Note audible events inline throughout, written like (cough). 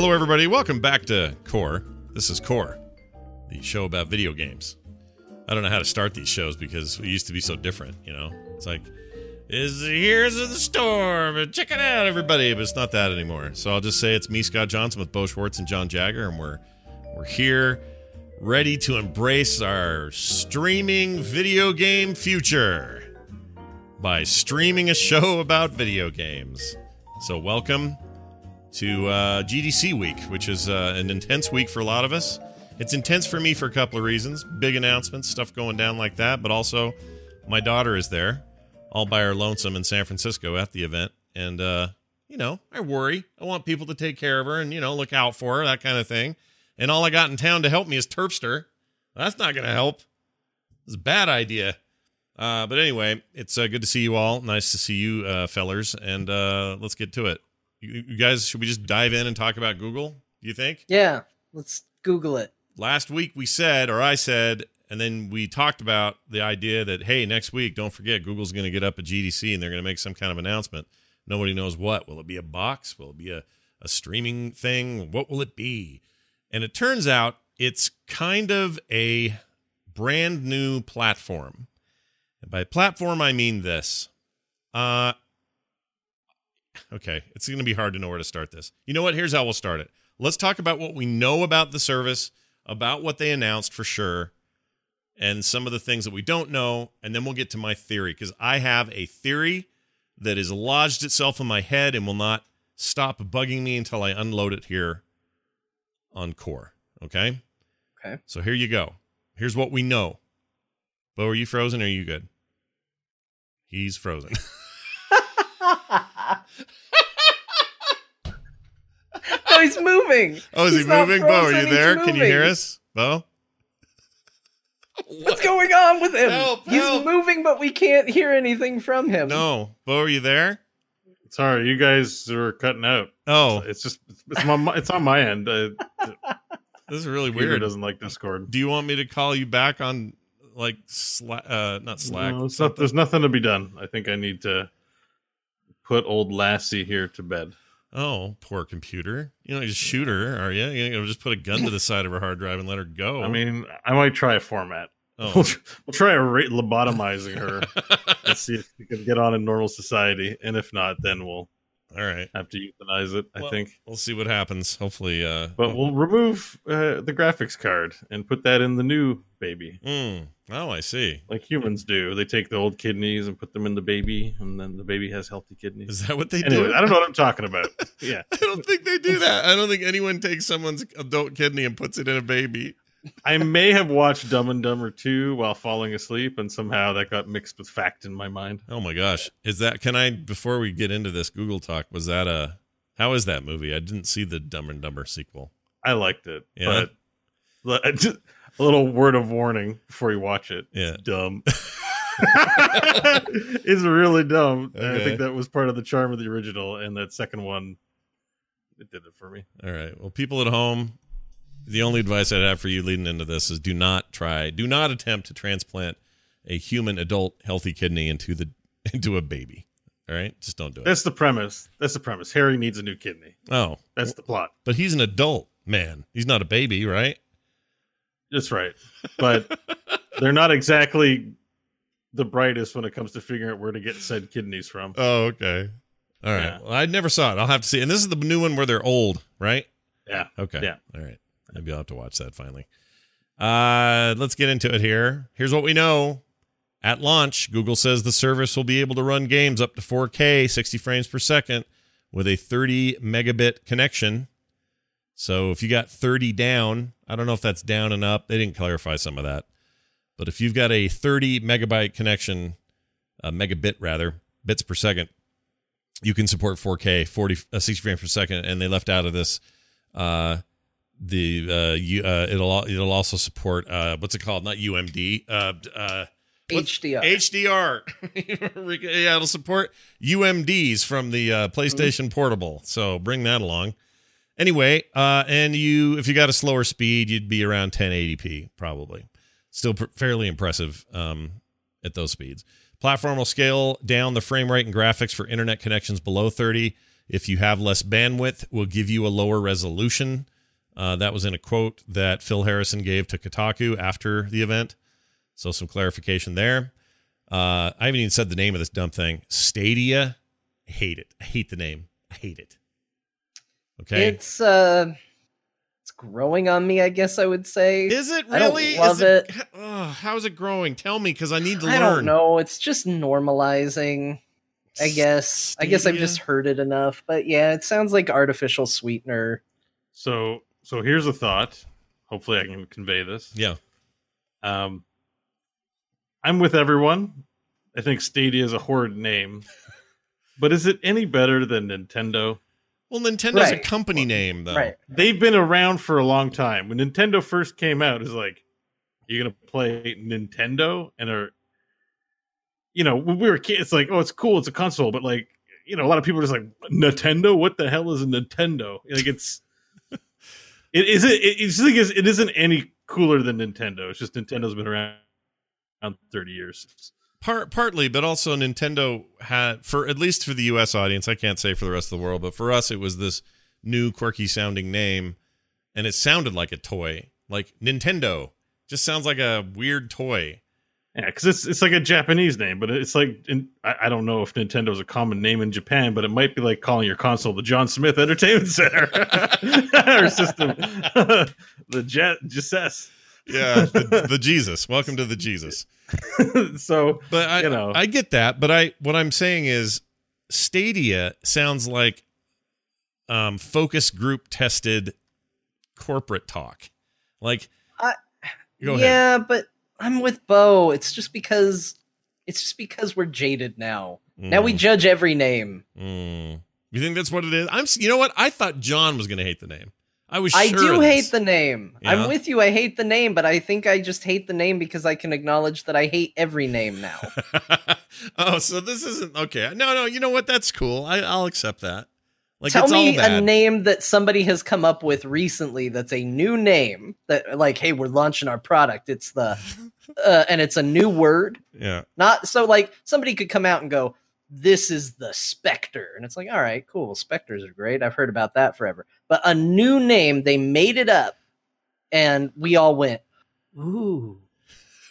Hello, everybody. Welcome back to Core. This is Core, the show about video games. I don't know how to start these shows because we used to be so different, you know? It's like, is here's the storm. Check it out, everybody. But it's not that anymore. So I'll just say it's me, Scott Johnson, with Bo Schwartz and John Jagger, and we're we're here, ready to embrace our streaming video game future by streaming a show (laughs) about video games. So welcome to uh, GDC week, which is uh, an intense week for a lot of us. It's intense for me for a couple of reasons: big announcements, stuff going down like that, but also my daughter is there all by her lonesome in San Francisco at the event. And, uh, you know, I worry. I want people to take care of her and, you know, look out for her, that kind of thing. And all I got in town to help me is Terpster. That's not going to help. It's a bad idea. Uh, but anyway, it's uh, good to see you all. Nice to see you, uh, fellers. And uh, let's get to it. You, you guys, should we just dive in and talk about Google? Do you think? Yeah, let's Google it. Last week we said, or I said, and then we talked about the idea that, hey, next week, don't forget, Google's going to get up at GDC and they're going to make some kind of announcement. Nobody knows what. Will it be a box? Will it be a, a streaming thing? What will it be? And it turns out it's kind of a brand new platform. And by platform, I mean this. Uh, okay, it's going to be hard to know where to start this. You know what? Here's how we'll start it. Let's talk about what we know about the service, about what they announced for sure and some of the things that we don't know. And then we'll get to my theory because I have a theory that has lodged itself in my head and will not stop bugging me until I unload it here on core. Okay. Okay. So here you go. Here's what we know. Bo, are you frozen or are you good? He's frozen. (laughs) no, he's moving. Oh, is He's he moving? Bo, are you he's there? Can you hear us? Bo? What's going on with him? Help, he's help. moving, but we can't hear anything from him. No. Bo, are you there? Sorry, you guys were cutting out. Oh, It's just it's my it's on my end. Uh, this is really Peter weird. doesn't like Discord. Do you want me to call you back on like Slack? Uh, not Slack. No, not, there's nothing to be done. I think I need to put old Lassie here to bed. Oh, poor computer. You know, just shoot her, are you? You know, just put a gun to the side of her hard drive and let her go. I mean, I might try a format. oh. We'll, we'll try a rate lobotomizing her (laughs) and see if we can get on in normal society. And if not, then we'll All right. have to euthanize it. I think. We'll see what happens. Hopefully, uh, But we'll remove uh, the graphics card and put that in the new baby, Mm. Oh, I see. like humans do. They take the old kidneys and put them in the baby, and then the baby has healthy kidneys. Is that what they Anyway, do? I don't know what I'm talking about. (laughs) Yeah, I don't think they do that. I don't think anyone takes someone's adult kidney and puts it in a baby. I may have watched Dumb and Dumber 2 while falling asleep, and somehow that got mixed with fact in my mind. Oh my gosh. Is that can I before we get into this Google talk, was that a how is that movie? I didn't see the Dumb and Dumber sequel. I liked it, Yeah? but (laughs) a little word of warning before you watch it. Yeah. It's dumb. (laughs) (laughs) it's really dumb. And I think that was part of the charm of the original, and that second one, it did it for me. All right. Well, people at home, the only advice I'd have for you leading into this is do not try, do not attempt to transplant a human adult healthy kidney into the (laughs) into a baby. All right? Just don't do it. That's the premise. That's the premise. Harry needs a new kidney. Oh. That's the plot. But he's an adult man. He's not a baby, right? That's right. But (laughs) they're not exactly the brightest when it comes to figuring out where to get said kidneys from. Oh, okay. All right. Yeah. Well, I never saw it. I'll have to see. And this is the new one where they're old, right? Yeah. Okay. Yeah. All right. Maybe I'll have to watch that finally. Uh, let's get into it here. Here's what we know. At launch, Google says the service will be able to run games up to 4K, 60 frames per second, with a 30 megabit connection. So if you got 30 down, I don't know if that's down and up. They didn't clarify some of that. But if you've got a 30 megabyte connection, a megabit rather, bits per second, you can support 4K, 40, uh, 60 frames per second. And they left out of this uh, the uh, you, uh, it'll it'll also support uh, what's it called? Not UMD. Uh, uh, HDR. HDR. (laughs) yeah, it'll support UMDs from the uh, PlayStation Portable. So bring that along. Anyway, uh, and you if you got a slower speed, you'd be around 1080p probably. Still pr- fairly impressive um, at those speeds. Platform will scale down the frame rate and graphics for internet connections below 30. If you have less bandwidth, we'll give you a lower resolution. Uh, that was in a quote that Phil Harrison gave to Kotaku after the event. So some clarification there. Uh, I haven't even said the name of this dumb thing. Stadia. I hate it. I hate the name. I hate it. Okay. It's uh it's growing on me, I guess I would say. Is it really? I don't really? love is it. Oh, how is it growing? Tell me, because I need to I learn. don't know. It's just normalizing, I guess. I guess I've just heard it enough. But yeah, it sounds like artificial sweetener. So so here's a thought. Hopefully I can convey this. Yeah. Um I'm with everyone. I think Stadia is a horrid name. (laughs) But is it any better than Nintendo? Well, Nintendo's a Right. company name, though. Right. They've been around for a long time. When Nintendo first came out, it's like you're gonna play Nintendo and are you know, when we were kids, it's like, oh, it's cool, it's a console, but like, you know, a lot of people are just like, Nintendo? What the hell is a Nintendo? Like it's it isn't it, it's just like it's, it isn't any cooler than Nintendo. It's just Nintendo's been around around 30 years. Part partly, but also Nintendo had for at least for the U.S. audience. I can't say for the rest of the world, but for us, it was this new quirky sounding name, and it sounded like a toy, like Nintendo. Just sounds like a weird toy. Yeah, because it's it's like a Japanese name, but it's like in, I, I don't know if Nintendo is a common name in Japan, but it might be like calling your console the John Smith Entertainment Center (laughs) or system, (laughs) the Jet Jess. Yeah, the, the Jesus. Welcome to the Jesus. (laughs) so But I, You know. I get that. But I, what I'm saying is, Stadia sounds like um, focus group tested corporate talk. Like, I- go ahead. yeah, but I'm with Bo. It's just because it's just because we're jaded now. Now we Mm, judge every name. mm. You think that's what it is? I'm. You know what? I thought John was going to hate the name. I was. I sure do of hate the name. Yeah? I'm with you. I hate the name, but I think I just hate the name because I can acknowledge that I hate every name now. (laughs) oh, so this isn't okay. No, no. You know what? That's cool. I, I'll accept that. Like, Tell it's all me a name that somebody has come up with recently that's a new name that like, hey, we're launching our product. It's the (laughs) uh, and it's a new word. Yeah. Not so like somebody could come out and go, This is the Spectre. And it's like, all right, cool. Spectres are great. I've heard about that forever. But a new name, they made it up, and we all went, Ooh,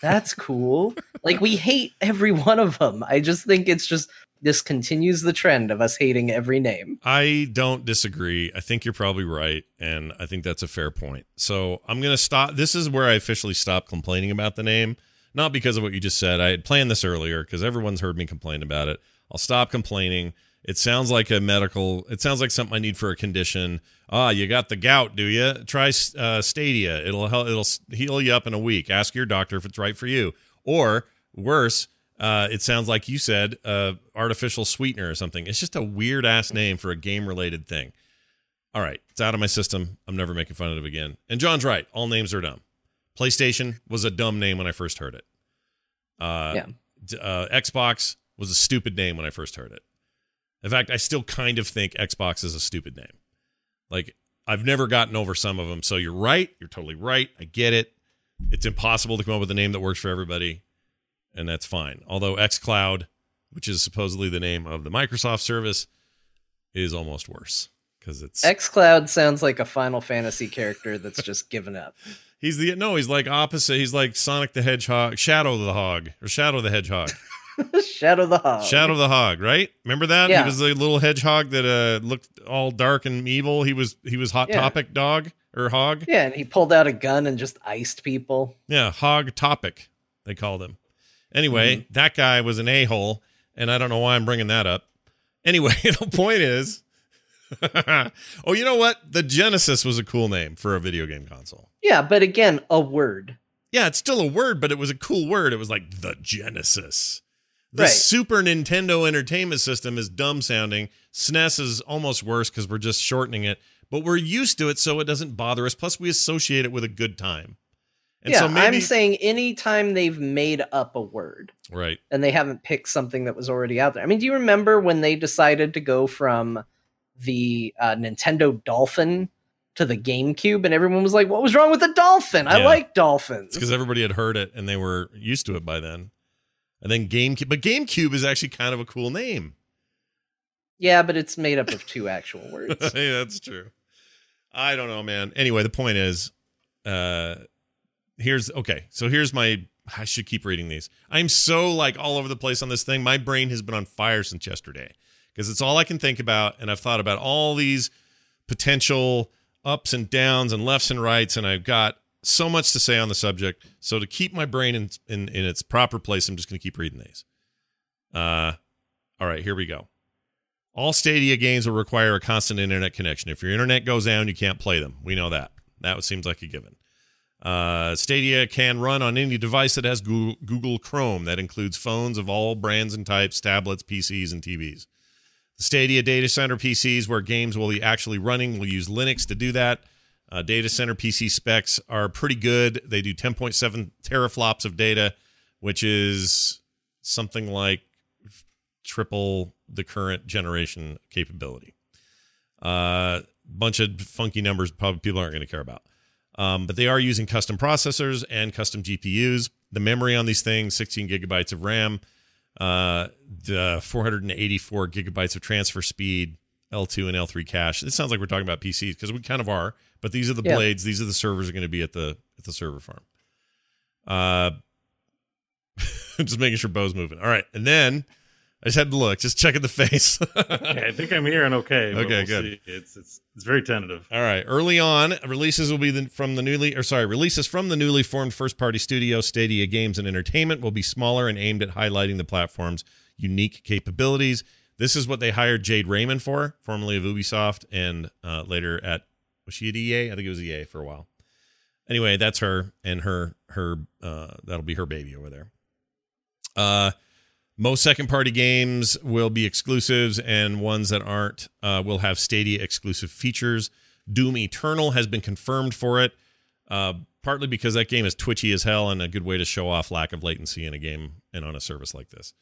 that's cool. (laughs) like we hate every one of them. I just think it's just this continues the trend of us hating every name. I don't disagree. I think you're probably right, and I think that's a fair point. So I'm gonna stop. This is where I officially stop complaining about the name, not because of what you just said. I had planned this earlier because everyone's heard me complain about it. I'll stop complaining. It sounds like a medical. It sounds like something I need for a condition. Ah, you got the gout, do you? Try uh, Stadia. It'll help. It'll heal you up in a week. Ask your doctor if it's right for you. Or worse, uh, it sounds like you said uh, artificial sweetener or something. It's just a weird ass name for a game related thing. All right, it's out of my system. I'm never making fun of it again. And John's right. All names are dumb. PlayStation was a dumb name when I first heard it. Uh, Yeah. uh, Xbox was a stupid name when I first heard it. In fact, I still kind of think Xbox is a stupid name. Like, I've never gotten over some of them. So you're right. You're totally right. I get it. It's impossible to come up with a name that works for everybody, and that's fine. Although xCloud, which is supposedly the name of the Microsoft service, is almost worse because it's xCloud sounds like a Final Fantasy character that's just given up. (laughs) he's the no he's like opposite. He's like Sonic the Hedgehog, Shadow the Hog, or Shadow the Hedgehog. (laughs) Shadow the Hog. Shadow the Hog, right? Remember that? Yeah. He was the little hedgehog that uh looked all dark and evil. He was he was Hot Yeah. Topic dog or hog. Yeah, and he pulled out a gun and just iced people. Yeah, Hog Topic, they called him. Anyway, Mm-hmm. that guy was an a hole, and I don't know why I'm bringing that up. Anyway, (laughs) the point is (laughs) oh, you know what? The Genesis was a cool name for a video game console. Yeah, but again, a word. Yeah, it's still a word, but it was a cool word. It was like the Genesis. The Right. Super Nintendo Entertainment System is dumb sounding. SNES is almost worse because we're just shortening it, but we're used to it, so it doesn't bother us. Plus, we associate it with a good time. And yeah, so maybe I'm saying anytime they've made up a word right. and they haven't picked something that was already out there. I mean, do you remember when they decided to go from the uh, Nintendo Dolphin to the GameCube and everyone was like, what was wrong with the Dolphin? I Yeah. like dolphins. Because everybody had heard it and they were used to it by then. And then GameCube, but GameCube is actually kind of a cool name. Yeah, but it's made up of two actual (laughs) words. yeah, that's true. I don't know, man. Anyway, the point is, uh, here's okay. So here's my. I should keep reading these. I'm so like all over the place on this thing. My brain has been on fire since yesterday because it's all I can think about, and I've thought about all these potential ups and downs and lefts and rights, and I've got so much to say on the subject. So to keep my brain in in, in its proper place, I'm just going to keep reading these. Uh, all right, here we go. All Stadia games will require a constant internet connection. If your internet goes down, you can't play them. We know that. That seems like a given. Uh, Stadia can run on any device that has Google, Google Chrome. That includes phones of all brands and types, tablets, PCs, and TVs. The Stadia data center PCs, where games will be actually running, will use Linux to do that. Uh, data center PC specs are pretty good. They do 10.7 teraflops of data, which is something like triple the current generation capability. A uh, bunch of funky numbers probably people aren't going to care about. Um, but they are using custom processors and custom GPUs. The memory on these things, 16 gigabytes of RAM, uh, the 484 gigabytes of transfer speed, L2 and L3 cache. It sounds like we're talking about PCs because we kind of are. But these are the yeah. blades. These are the servers are going to be at the at the server farm. Uh, (laughs) just making sure Bo's moving. All right, and then I just had to look, just check checking the face. (laughs) okay, I think I'm hearing okay. Okay, we'll good. See. It's it's it's very tentative. All right, early on, releases will be the, from the newly or sorry, releases from the newly formed first-party studio Stadia Games and Entertainment will be smaller and aimed at highlighting the platform's unique capabilities. This is what they hired Jade Raymond for, formerly of Ubisoft, and uh, later at was she at EA? I think it was EA for a while. Anyway, that's her and her her uh, that'll be her baby over there. Uh most second party games will be exclusives, and ones that aren't uh, will have Stadia exclusive features. Doom Eternal has been confirmed for it, uh, partly because that game is twitchy as hell and a good way to show off lack of latency in a game and on a service like this.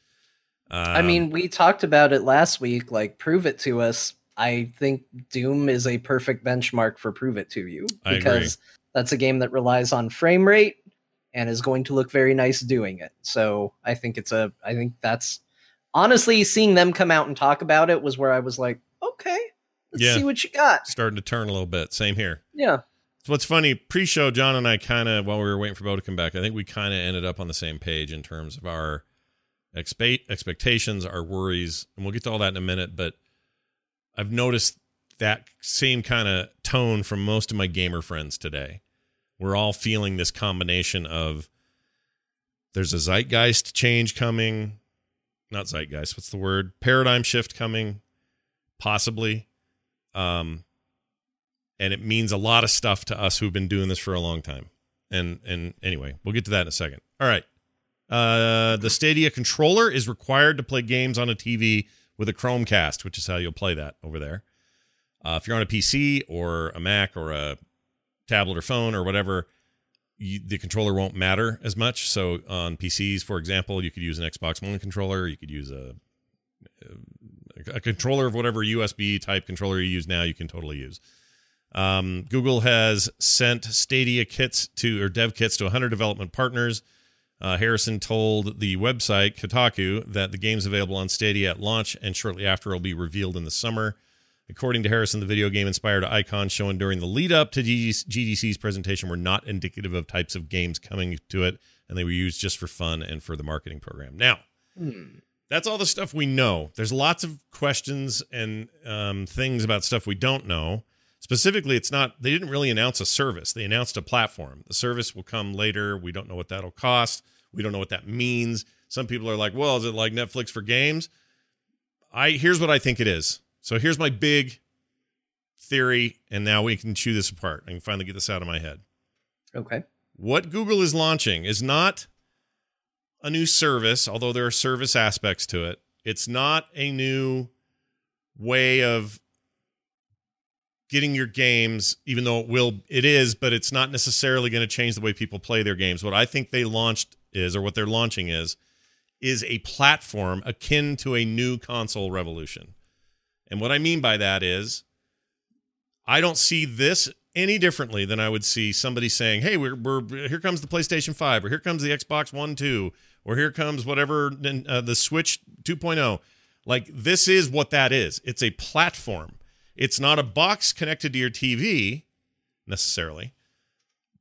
Um, I mean, we talked about it last week. Like, prove it to us. I think Doom is a perfect benchmark for prove it to you because that's a game that relies on frame rate and is going to look very nice doing it. So I think it's a I think that's honestly seeing them come out and talk about it was where I was like, okay, let's yeah. see what you got. Starting to turn a little bit. Same here. Yeah. So what's funny, pre-show, John and I kind of while we were waiting for Bo to come back, I think we kind of ended up on the same page in terms of our expect expectations, our worries, and we'll get to all that in a minute. But I've noticed that same kind of tone from most of my gamer friends today we're all feeling this combination of there's a zeitgeist change coming, not zeitgeist, what's the word? Paradigm shift coming, possibly. Um, and it means a lot of stuff to us who've been doing this for a long time. And and anyway, we'll get to that in a second. All right. Uh, the Stadia controller is required to play games on a TV with a Chromecast, which is how you'll play that over there. Uh, if you're on a PC or a Mac or a tablet or phone or whatever, you, the controller won't matter as much. So on PCs, for example, you could use an Xbox One controller. You could use a a controller of whatever USB type controller you use now. You can totally use. Um, Google has sent Stadia kits to or dev kits to 100 development partners. Uh, Harrison told the website Kotaku that the game's available on Stadia at launch and shortly after will be revealed in the summer. According to Harrison, the video game inspired icons shown during the lead up to GDC's presentation were not indicative of types of games coming to it, and they were used just for fun and for the marketing program. Now, hmm. that's all the stuff we know. There's lots of questions and um, things about stuff we don't know. Specifically, it's not, they didn't really announce a service, they announced a platform. The service will come later. We don't know what that'll cost, we don't know what that means. Some people are like, well, is it like Netflix for games? I here's what I think it is. So here's my big theory, and now we can chew this apart. I can finally get this out of my head. Okay. What Google is launching is not a new service, although there are service aspects to it. It's not a new way of getting your games, even though it will, it is, but it's not necessarily going to change the way people play their games. What I think they launched is, or what they're launching is, is a platform akin to a new console revolution. And what I mean by that is, I don't see this any differently than I would see somebody saying, "Hey, we're, we're here comes the PlayStation 5 or here comes the Xbox One 2 or here comes whatever uh, the Switch 2.0." Like this is what that is. It's a platform. It's not a box connected to your TV necessarily,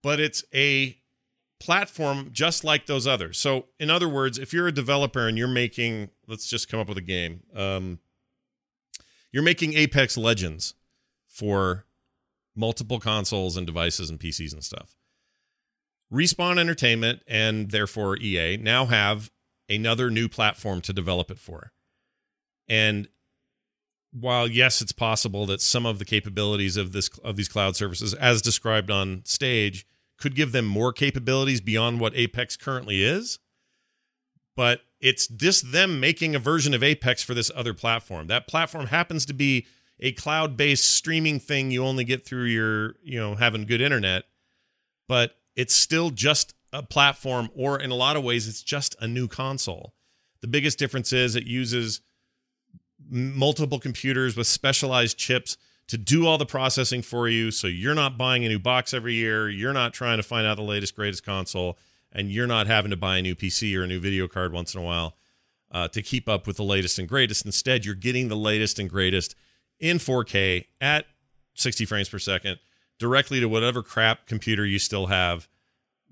but it's a platform just like those others. So, in other words, if you're a developer and you're making, let's just come up with a game. Um, you're making Apex Legends for multiple consoles and devices and PCs and stuff. Respawn Entertainment and therefore EA now have another new platform to develop it for. And while yes, it's possible that some of the capabilities of this of these cloud services, as described on stage, could give them more capabilities beyond what Apex currently is, but it's just them making a version of Apex for this other platform. That platform happens to be a cloud-based streaming thing you only get through your, you know, having good internet, but it's still just a platform or in a lot of ways it's just a new console. The biggest difference is it uses multiple computers with specialized chips to do all the processing for you so you're not buying a new box every year you're not trying to find out the latest greatest console and you're not having to buy a new pc or a new video card once in a while uh, to keep up with the latest and greatest instead you're getting the latest and greatest in 4k at 60 frames per second directly to whatever crap computer you still have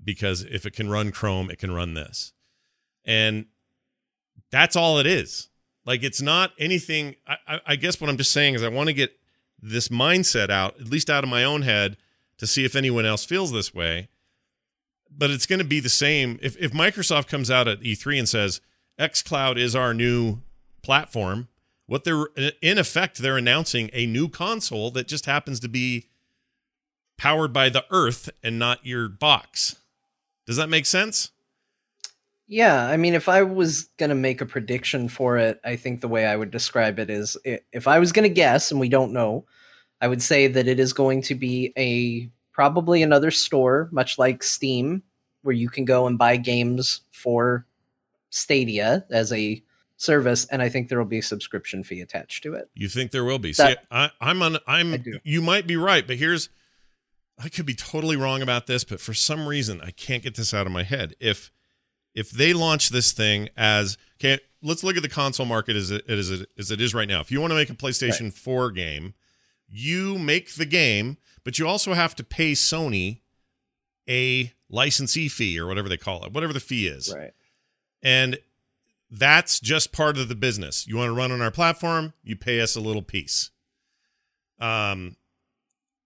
because if it can run chrome it can run this and that's all it is like it's not anything. I, I guess what I'm just saying is I want to get this mindset out, at least out of my own head, to see if anyone else feels this way. But it's going to be the same if if Microsoft comes out at E3 and says XCloud is our new platform. What they're in effect, they're announcing a new console that just happens to be powered by the Earth and not your box. Does that make sense? Yeah, I mean, if I was going to make a prediction for it, I think the way I would describe it is if I was going to guess, and we don't know, I would say that it is going to be a probably another store, much like Steam, where you can go and buy games for Stadia as a service, and I think there will be a subscription fee attached to it. You think there will be? That, See, I, I'm on. I'm. You might be right, but here's. I could be totally wrong about this, but for some reason I can't get this out of my head. If if they launch this thing as okay, let's look at the console market as it, as it, as it is right now. If you want to make a PlayStation right. 4 game, you make the game, but you also have to pay Sony a licensee fee or whatever they call it, whatever the fee is. Right. And that's just part of the business. You want to run on our platform, you pay us a little piece. Um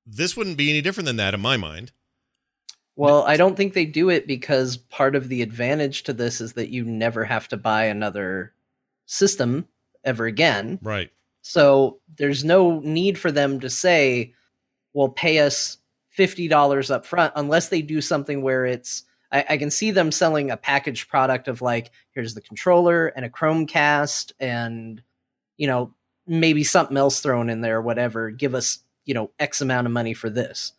this wouldn't be any different than that in my mind. Well, I don't think they do it because part of the advantage to this is that you never have to buy another system ever again. Right. So there's no need for them to say, well, pay us $50 up front unless they do something where it's I, I, can see them selling a packaged product of like, here's the controller and a Chromecast and you know, maybe something else thrown in there, whatever. Give us, you know, X amount of money for this.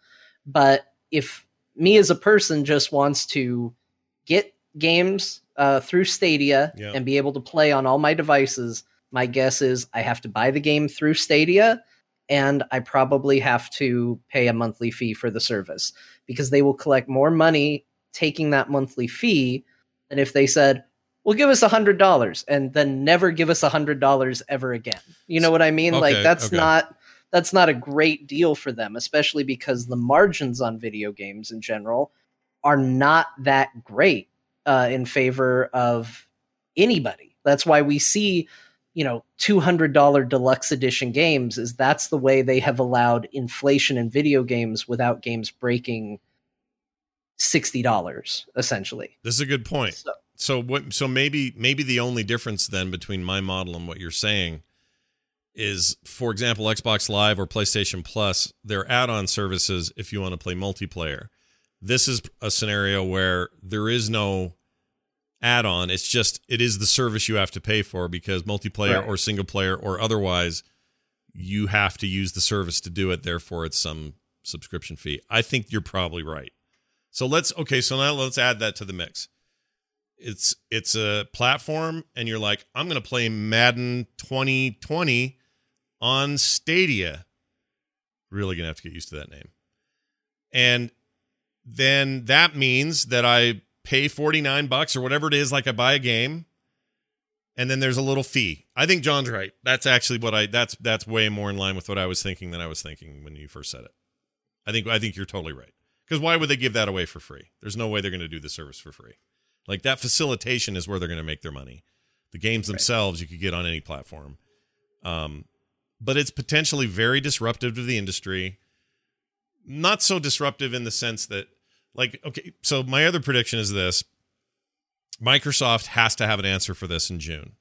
But if me as a person just wants to get games uh, through Stadia yeah. and be able to play on all my devices. My guess is I have to buy the game through Stadia and I probably have to pay a monthly fee for the service because they will collect more money taking that monthly fee than if they said, well, give us a hundred dollars and then never give us a hundred dollars ever again. You know what I mean? Okay, like that's okay. not that's not a great deal for them, especially because the margins on video games in general are not that great uh, in favor of anybody. That's why we see, you know, $200 deluxe edition games is that's the way they have allowed inflation in video games without games breaking $60 essentially. This is a good point. So, so what so maybe maybe the only difference then between my model and what you're saying is, for example, Xbox Live or PlayStation Plus, their add on services if you want to play multiplayer. This is a scenario where there is no add on. It's just, it is the service you have to pay for because multiplayer right. or single player or otherwise, you have to use the service to do it. Therefore, it's some subscription fee. I think you're probably right. So let's, okay, so now let's add that to the mix it's it's a platform and you're like i'm going to play madden 2020 on Stadia. Really gonna have to get used to that name. And then that means that I pay 49 bucks or whatever it is, like I buy a game. and then there's a little fee. I think John's right. That's actually what I that's that's way more in line with what I was thinking than I was thinking when you first said it. I think I think you're totally right. Because why would they give that away for free? There's no way they're going to do the service for free. Like that facilitation is where they're going to make their money. The games themselves you could get on any platform. Um, but it's potentially very disruptive to the industry. Not so disruptive in the sense that, like, okay, so my other prediction is this Microsoft has to have an answer for this in June.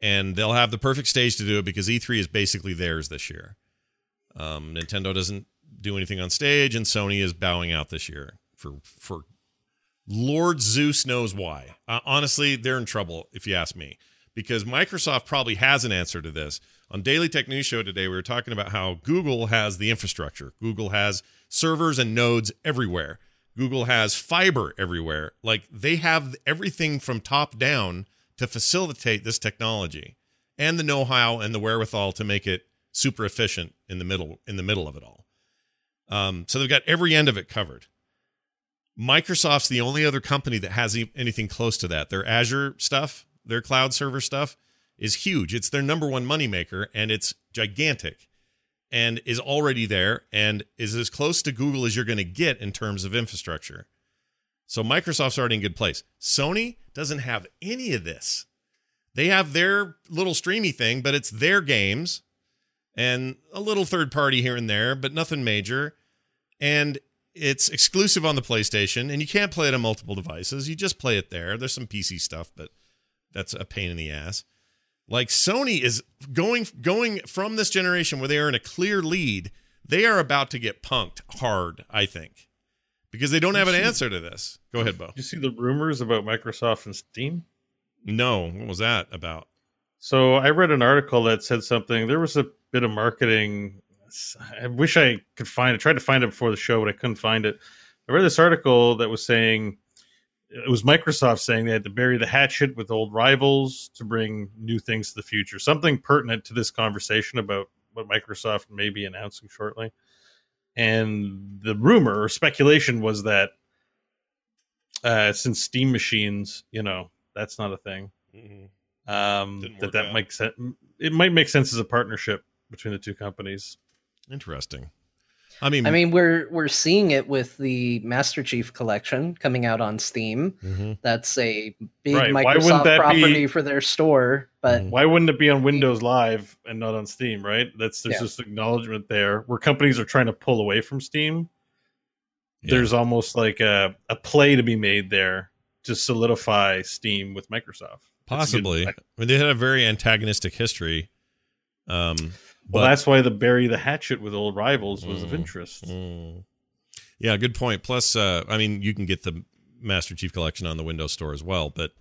And they'll have the perfect stage to do it because E3 is basically theirs this year. Um, Nintendo doesn't do anything on stage, and Sony is bowing out this year for for Lord Zeus knows why. Uh, honestly, they're in trouble if you ask me, because Microsoft probably has an answer to this. On Daily Tech News Show today, we were talking about how Google has the infrastructure. Google has servers and nodes everywhere. Google has fiber everywhere. Like they have everything from top down to facilitate this technology and the know-how and the wherewithal to make it super efficient in the middle in the middle of it all. Um, so they've got every end of it covered. Microsoft's the only other company that has anything close to that. Their Azure stuff, their cloud server stuff is huge. It's their number one moneymaker and it's gigantic and is already there and is as close to Google as you're going to get in terms of infrastructure. So Microsoft's already in good place. Sony doesn't have any of this. They have their little streamy thing, but it's their games and a little third party here and there, but nothing major. And it's exclusive on the PlayStation, and you can't play it on multiple devices. You just play it there. There's some PC stuff, but that's a pain in the ass. Like Sony is going going from this generation where they are in a clear lead, they are about to get punked hard, I think. Because they don't have an answer to this. Go ahead, Bo. Did you see the rumors about Microsoft and Steam? No. What was that about? So I read an article that said something. There was a bit of marketing I wish I could find it. I tried to find it before the show, but I couldn't find it. I read this article that was saying it was Microsoft saying they had to bury the hatchet with old rivals to bring new things to the future. Something pertinent to this conversation about what Microsoft may be announcing shortly. And the rumor or speculation was that uh, since Steam machines, you know, that's not a thing. Mm-hmm. Um, that that might sense. It might make sense as a partnership between the two companies. Interesting. I mean, I mean, we're we're seeing it with the Master Chief Collection coming out on Steam. Mm-hmm. That's a big right. Microsoft property be, for their store. But mm-hmm. why wouldn't it be on Windows Live and not on Steam? Right? That's there's yeah. just acknowledgement there where companies are trying to pull away from Steam. Yeah. There's almost like a a play to be made there to solidify Steam with Microsoft. Possibly, I mean, they had a very antagonistic history. Um, well, but, that's why the bury the hatchet with old rivals was mm, of interest. Mm. Yeah, good point. Plus, uh, I mean, you can get the Master Chief Collection on the Windows Store as well, but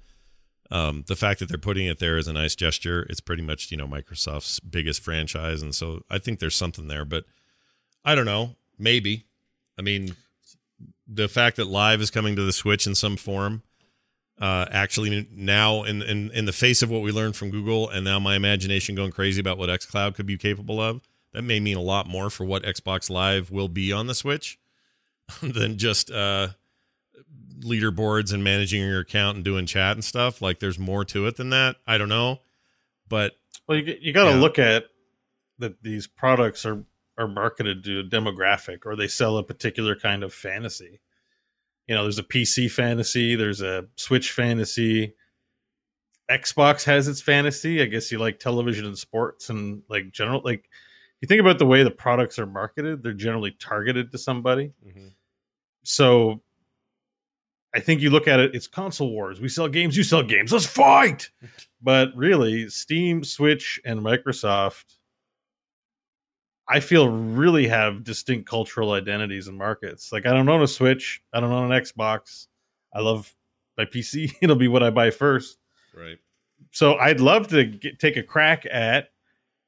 um, the fact that they're putting it there is a nice gesture. It's pretty much you know Microsoft's biggest franchise, and so I think there's something there. But I don't know, maybe. I mean, the fact that Live is coming to the Switch in some form uh, actually now in, in in the face of what we learned from Google and now my imagination going crazy about what xCloud could be capable of, that may mean a lot more for what Xbox Live will be on the Switch (laughs) than just uh, leaderboards and managing your account and doing chat and stuff. Like there's more to it than that. I don't know, but well, you you got to yeah. look at that these products are are marketed to a demographic or they sell a particular kind of fantasy you know, there's a PC fantasy, there's a Switch fantasy. Xbox has its fantasy. I guess you like television and sports and like general like you think about the way the products are marketed, they're generally targeted to somebody. Mm-hmm. So I think you look at it, it's console wars. We sell games, you sell games. Let's fight. (laughs) but really, Steam, Switch, and Microsoft I feel really have distinct cultural identities and markets. Like I don't own a Switch, I don't own an Xbox. I love my PC. (laughs) It'll be what I buy first. Right. So I'd love to get, take a crack at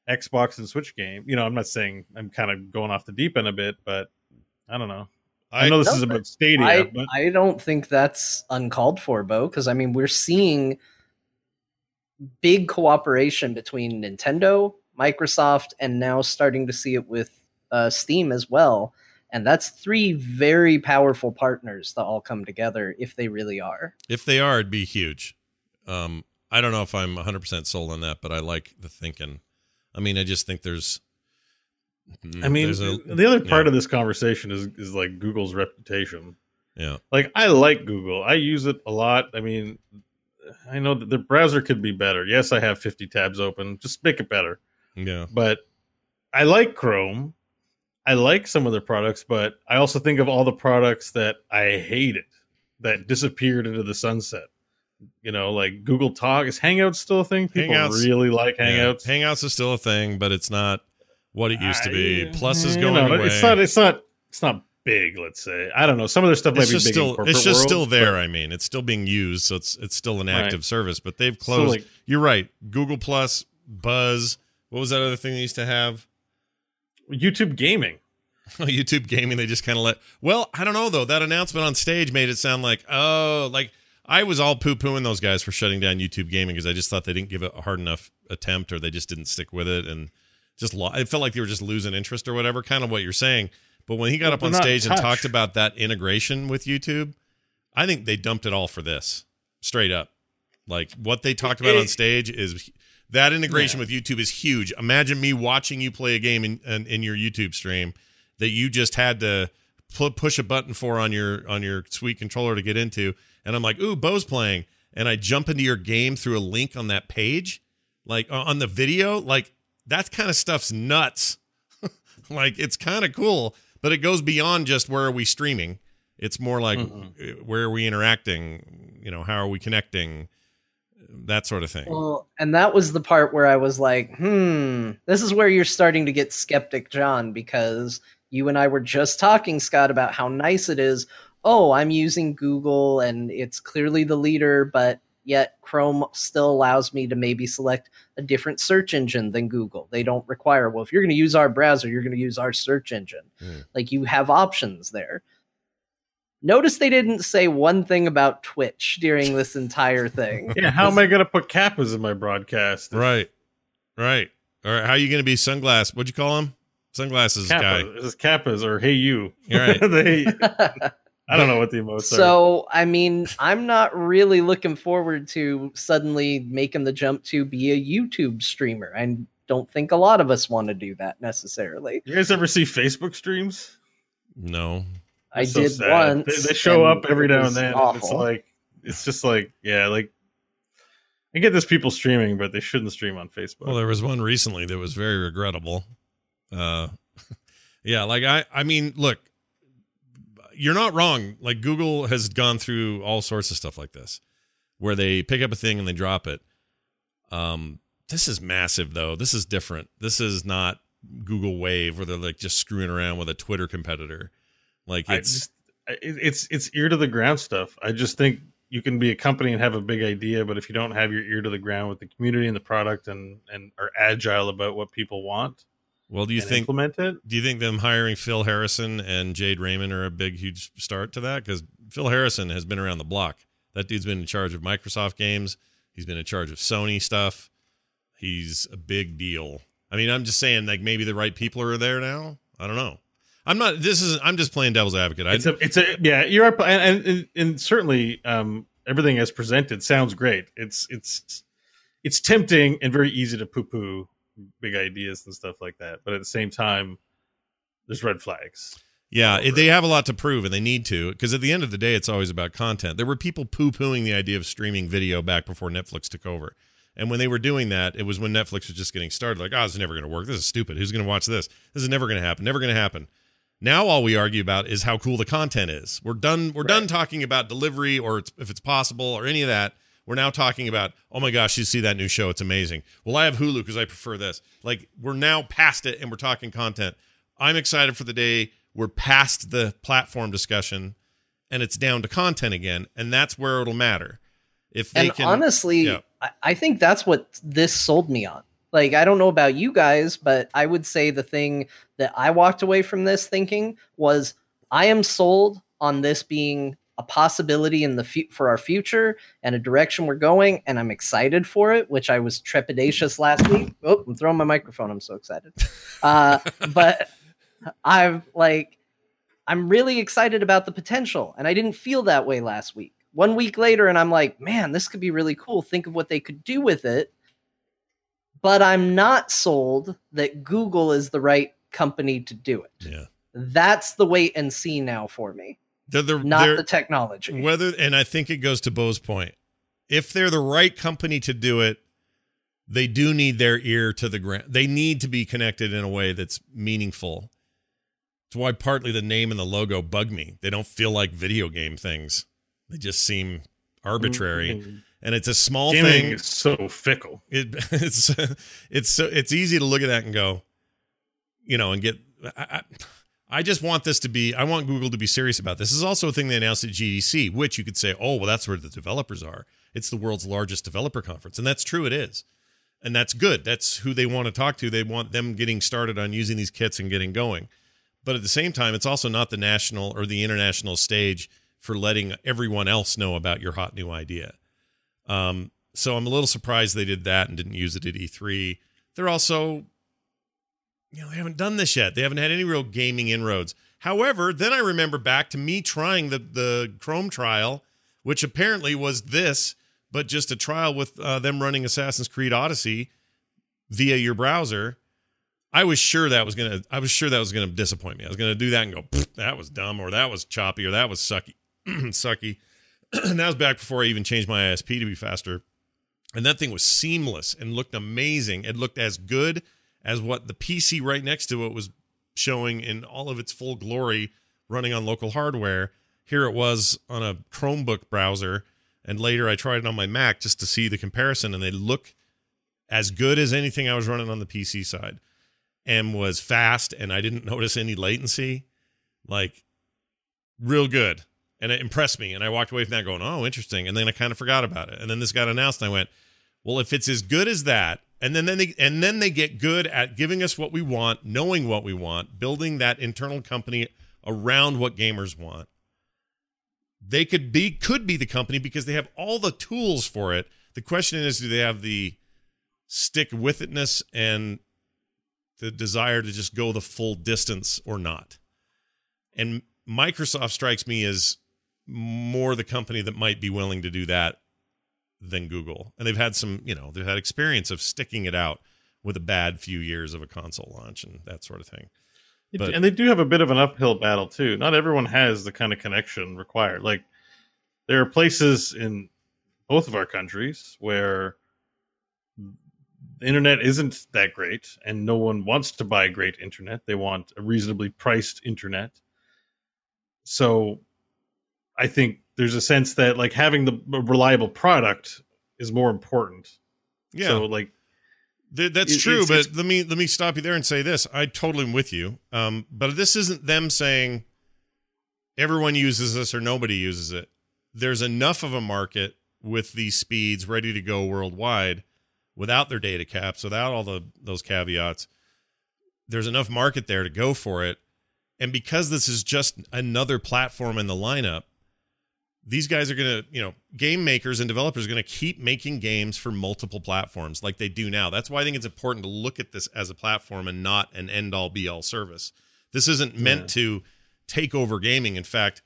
Xbox and Switch game. You know, I'm not saying I'm kind of going off the deep end a bit, but I don't know. I, I know this is about Stadia. I, but... I don't think that's uncalled for, Bo, because I mean we're seeing big cooperation between Nintendo, Microsoft, and now starting to see it with uh, Steam as well. And that's three very powerful partners that all come together if they really are. If they are, it'd be huge. Um, I don't know if I'm 100 percent sold on that, but I like the thinking. I mean, I just think there's. I mean, there's a- the other part yeah. of this conversation is is like Google's reputation. yeah, Like I like Google. I use it a lot. I mean, I know that the browser could be better. Yes, I have 50 tabs open. Just make it better. Yeah, But I like Chrome. I like some of their products, but I also think of all the products that I hated that disappeared into the sunset. You know, like Google Talk. Is Hangouts still a thing? People Hangouts- really like Yeah. Hangouts. Hangouts is still a thing, but it's not what it used to be. I- Plus is you going know, away. It's not. It's not. It's not big. Let's say. I don't know. Some of their stuff might it's be just big. still it's just world, still there but- i mean it's still being used so it's it's still an Right. active service but they've So, closed like, you're right google plus buzz what was that other thing they used to have? YouTube gaming. (laughs) youtube gaming they just kind of let well i don't know though. That announcement on stage made it sound like oh like i was all poo-pooing those guys for shutting down youtube gaming because i just thought they didn't give it a hard enough attempt or they just didn't stick with it and just lo- it felt like they were just losing interest or whatever kind of what you're saying. But when he got Well, up on they're stage and talked about that integration with youtube i think they dumped it all for this straight up. Like what they talked about on stage is that integration Yeah. with youtube is huge. Imagine me watching you play a game in, in, in your youtube stream that you just had to pu- push a button for on your on your sweet controller to get into and i'm like ooh bo's playing. And i jump into your game through a link on that page like on the video like that kind of stuff's nuts. (laughs) Like it's kind of cool but it goes beyond just where are we streaming. It's more like Mhm. uh, where are we interacting? You know how are we connecting that sort of thing Well, and that was the part where I was like, hmm, this is where you're starting to get skeptic, John, because you and I were just talking, Scott, about how nice it is. Oh, I'm using Google and it's clearly the leader, but yet Chrome still allows me to maybe select a different search engine than Google. They don't require, well, if you're going to use our browser, you're going to use our search engine. Hmm. Like you have options there. Notice they didn't say one thing about Twitch during this entire thing. Yeah, how am I going to put kappas in my broadcast? right right or how are you going to be sunglass what'd you call him sunglasses guy Kappa. This is kappas or hey you. You're right. (laughs) they, (laughs) I don't know what the emotes are. so, I mean, I'm not really looking forward to suddenly making the jump to be a YouTube streamer. I don't think a lot of us want to do that necessarily. You guys ever see Facebook streams? no I so did sad. once. They, they show up every now and then. and It's like it's just like yeah, like I get this people streaming, but they shouldn't stream on Facebook. Well, there was one recently that was very regrettable. Uh, (laughs) yeah, like I, I mean, look, you're not wrong. Like Google has gone through all sorts of stuff like this, where they pick up a thing and they drop it. Um, this is massive though. This is different. This is not Google Wave where they're like just screwing around with a Twitter competitor. Like it's just it's it's ear to the ground stuff. I just think you can be a company and have a big idea, but if you don't have your ear to the ground with the community and the product and and are agile about what people want, well. Do you think implement it? do you think them hiring Phil Harrison and Jade Raymond are a big, huge start to that? Because Phil Harrison has been around the block. That dude's been in charge of Microsoft games. He's been in charge of Sony stuff. He's a big deal. I mean, I'm just saying, like maybe the right people are there now. I don't know. I'm not. This is. I'm just playing devil's advocate. I, It's a it's a yeah. You're up and and, and certainly um, everything as presented sounds great. It's it's it's tempting and very easy to poo poo big ideas and stuff like that. But at the same time, there's red flags. Yeah, it, they have a lot to prove, and they need to, because at the end of the day, it's always about content. There were people poo pooing the idea of streaming video back before Netflix took over. And when they were doing that, it was when Netflix was just getting started. Like, oh, this is never going to work. This is stupid. Who's going to watch this? This is never going to happen. Never going to happen. Now, all we argue about is how cool the content is. We're done. We're done talking about delivery or it's, if it's possible or any of that. We're now talking about, oh my gosh, you see that new show? It's amazing. Well, I have Hulu because I prefer this. Like, we're now past it and we're talking content. I'm excited for the day we're past the platform discussion and it's down to content again. And that's where it'll matter. If they and can, honestly, yeah. I, I think that's what this sold me on. Like, I don't know about you guys, but I would say the thing that I walked away from this thinking was I am sold on this being a possibility in the fu- for our future and a direction we're going, and I'm excited for it. Which I was trepidatious last week. Oh, I'm throwing my microphone. I'm so excited. Uh, (laughs) but I'm like, I'm really excited about the potential, and I didn't feel that way last week. one week later and I'm like, man, this could be really cool. Think of what they could do with it. But I'm not sold that Google is the right company to do it. Yeah. That's the wait and see now for me, They're the, not they're- the technology. whether and I think it goes to Bo's point. If they're the right company to do it, they do need their ear to the ground. They need to be connected in a way that's meaningful. It's why partly the name and the logo bug me. They don't feel like video game things. They just seem arbitrary. Mm, And it's a small Gaming thing. is so fickle. it, (laughs) it's it's so it's easy to look at that and go, you know, and get. I, I, just want this to be. I want Google to be serious about this. This is also a thing they announced at GDC, which you could say, oh, well, that's where the developers are. It's the world's largest developer conference, and that's true. It is, and that's good. That's who they want to talk to. They want them getting started on using these kits and getting going. But at the same time, it's also not the national or the international stage for letting everyone else know about your hot new idea. Um, so I'm a little surprised they did that and didn't use it at E3. They're also, you know, they haven't done this yet. They haven't had any real gaming inroads. However, then I remember back to me trying the the Chrome trial, which apparently was this, but just a trial with uh, them running Assassin's Creed Odyssey via your browser. I was sure that was gonna. I was sure that was gonna disappoint me. I was gonna do that and go, that was dumb, or that was choppy, or that was sucky, (clears throat) sucky. (clears throat) and that was back before I even changed my ISP to be faster. And that thing was seamless and looked amazing. It looked as good as what the PC right next to it was showing in all of its full glory running on local hardware. Here it was on a Chromebook browser. And later I tried it on my Mac just to see the comparison, and they look as good as anything I was running on the PC side and was fast, and I didn't (laughs) notice any latency. Like, real good. And it impressed me. And I walked away from that going, oh, interesting. And then I kind of forgot about it. And then this got announced, and I went, well, if it's as good as that, and then, then they and then they get good at giving us what we want, knowing what we want, building that internal company around what gamers want. They could be could be the company because they have all the tools for it. The question is, do they have the stick with itness and the desire to just go the full distance or not? And Microsoft strikes me as more the company that might be willing to do that than Google. And they've had some, you know, they've had experience of sticking it out with a bad few years of a console launch and that sort of thing. But- and they do have a bit of an uphill battle too. Not everyone has the kind of connection required. Like there are places in both of our countries where the internet isn't that great and no one wants to buy great internet. They want a reasonably priced internet. So I think there's a sense that like having the reliable product is more important. Yeah. So like Th- that's It- true, it's- but it's- let me let me stop you there and say this. I totally am with you. Um, but this isn't them saying everyone uses this or nobody uses it. There's enough of a market with these speeds ready to go worldwide without their data caps, without all the those caveats. There's enough market there to go for it. And because this is just another platform in the lineup, these guys are going to, you know, game makers and developers are going to keep making games for multiple platforms like they do now. That's why I think it's important to look at this as a platform and not an end all be all service. This isn't meant Yeah. to take over gaming. In fact,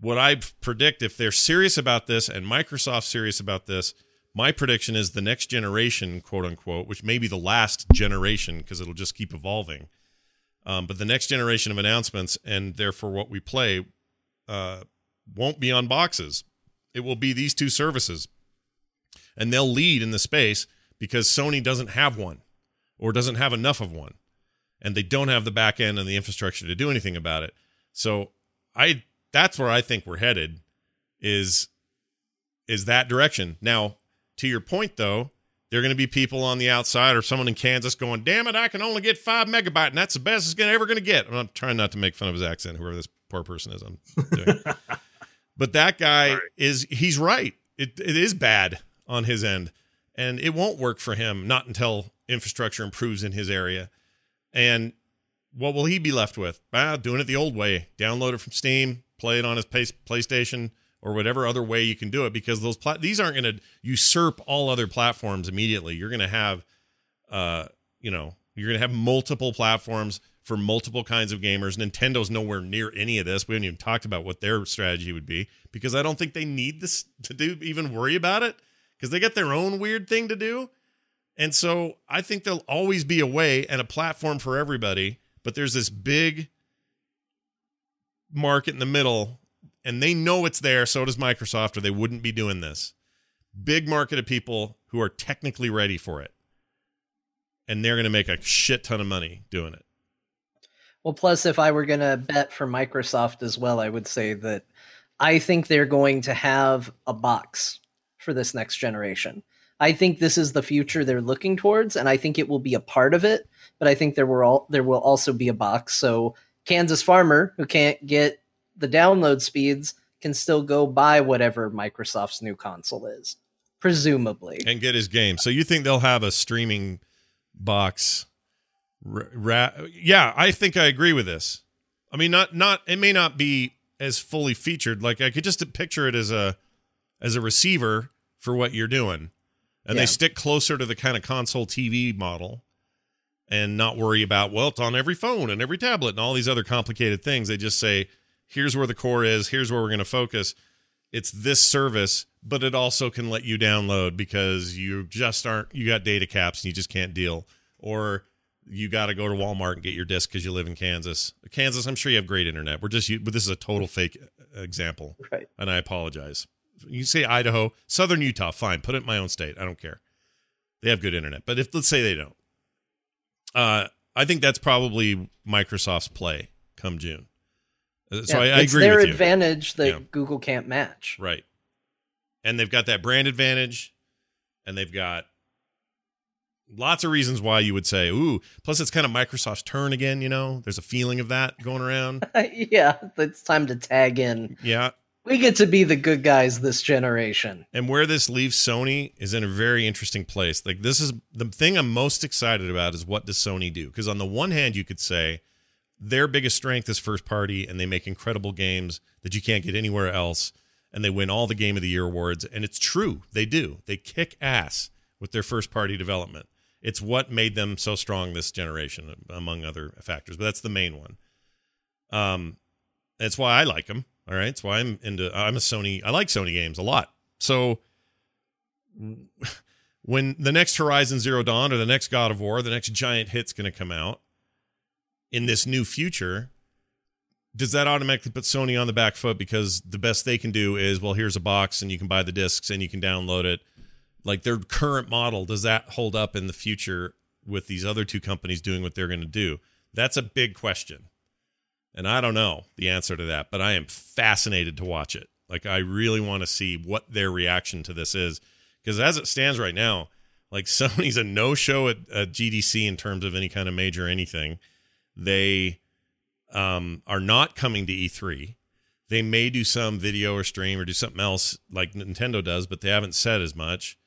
what I predict if they're serious about this and Microsoft's serious about this, my prediction is the next generation, quote unquote, which may be the last generation because it'll just keep evolving. Um, but the next generation of announcements and therefore what we play uh, won't be on boxes. It will be these two services. And they'll lead in the space because Sony doesn't have one or doesn't have enough of one. And they don't have the back end and the infrastructure to do anything about it. So I that's where I think we're headed is is that direction. Now, to your point though, there are going to be people on the outside or someone in Kansas going, "Damn it, I can only get 5 megabyte and that's the best it's to ever going to get." I'm trying not to make fun of his accent, whoever this poor person is I'm doing. (laughs) But that guy Sorry. is he's right. It it is bad on his end. And it won't work for him not until infrastructure improves in his area. And what will he be left with? Ah, doing it the old way. Download it from Steam, play it on his PlayStation or whatever other way you can do it because those pla- these aren't going to usurp all other platforms immediately. You're going to have uh, you know, You're going to have multiple platforms for multiple kinds of gamers. Nintendo's nowhere near any of this. We haven't even talked about what their strategy would be because I don't think they need this to do even worry about it because they got their own weird thing to do. And so I think there'll always be a way and a platform for everybody, but there's this big market in the middle and they know it's there so does Microsoft or they wouldn't be doing this. Big market of people who are technically ready for it. And they're going to make a shit ton of money doing it. Well, plus, if I were going to bet for Microsoft as well, I would say that I think they're going to have a box for this next generation. I think this is the future they're looking towards, and I think it will be a part of it. But I think there will all, there will also be a box, so Kansas farmer who can't get the download speeds can still go buy whatever Microsoft's new console is, presumably, and get his game. So you think they'll have a streaming box Ra- yeah, I think I agree with this. I mean, not not it may not be as fully featured. Like I could just picture it as a as a receiver for what you're doing, and yeah. they stick closer to the kind of console TV model, and not worry about well, it's on every phone and every tablet and all these other complicated things. They just say, here's where the core is. Here's where we're going to focus. It's this service, but it also can let you download because you just aren't you got data caps and you just can't deal or you got to go to Walmart and get your disc because you live in Kansas. Kansas, I'm sure you have great internet. We're just, but this is a total fake uh, example, right? And I apologize. You say Idaho, Southern Utah, fine. Put it in my own state. I don't care. They have good internet, but if let's say they don't, uh, I think that's probably Microsoft's play come June. Uh, so yeah, I, I agree. Their advantage that yeah. Google can't match, right? And they've got that brand advantage, and they've got lots of reasons why you would say, ooh, plus it's kind of Microsoft's turn again, you know? There's a feeling of that going around. (laughs) yeah, it's time to tag in. Yeah. We get to be the good guys this generation. And where this leaves Sony is in a very interesting place. Like this is the thing I'm most excited about is what does Sony do? Because on the one hand, you could say their biggest strength is first party and they make incredible games that you can't get anywhere else and they win all the game of the year awards and it's true. They do. They kick ass with their first party development it's what made them so strong this generation, among other factors. But that's the main one. Um, that's why I like them. All right, that's why I'm into. I'm a Sony. I like Sony games a lot. So (laughs) when the next Horizon Zero Dawn or the next God of War, the next giant hit's going to come out in this new future, does that automatically put Sony on the back foot because the best they can do is, well, here's a box and you can buy the discs and you can download it like their current model does that hold up in the future with these other two companies doing what they're going to do? That's a big question. And i don't know the answer to that but i am fascinated to watch it. Like i really want to see what their reaction to this is because as it stands right now like (laughs) sony's a no show at, at gdc in terms of any kind of major anything. They um, are not coming to e3 they may do some video or stream or do something else like nintendo does but they haven't said as much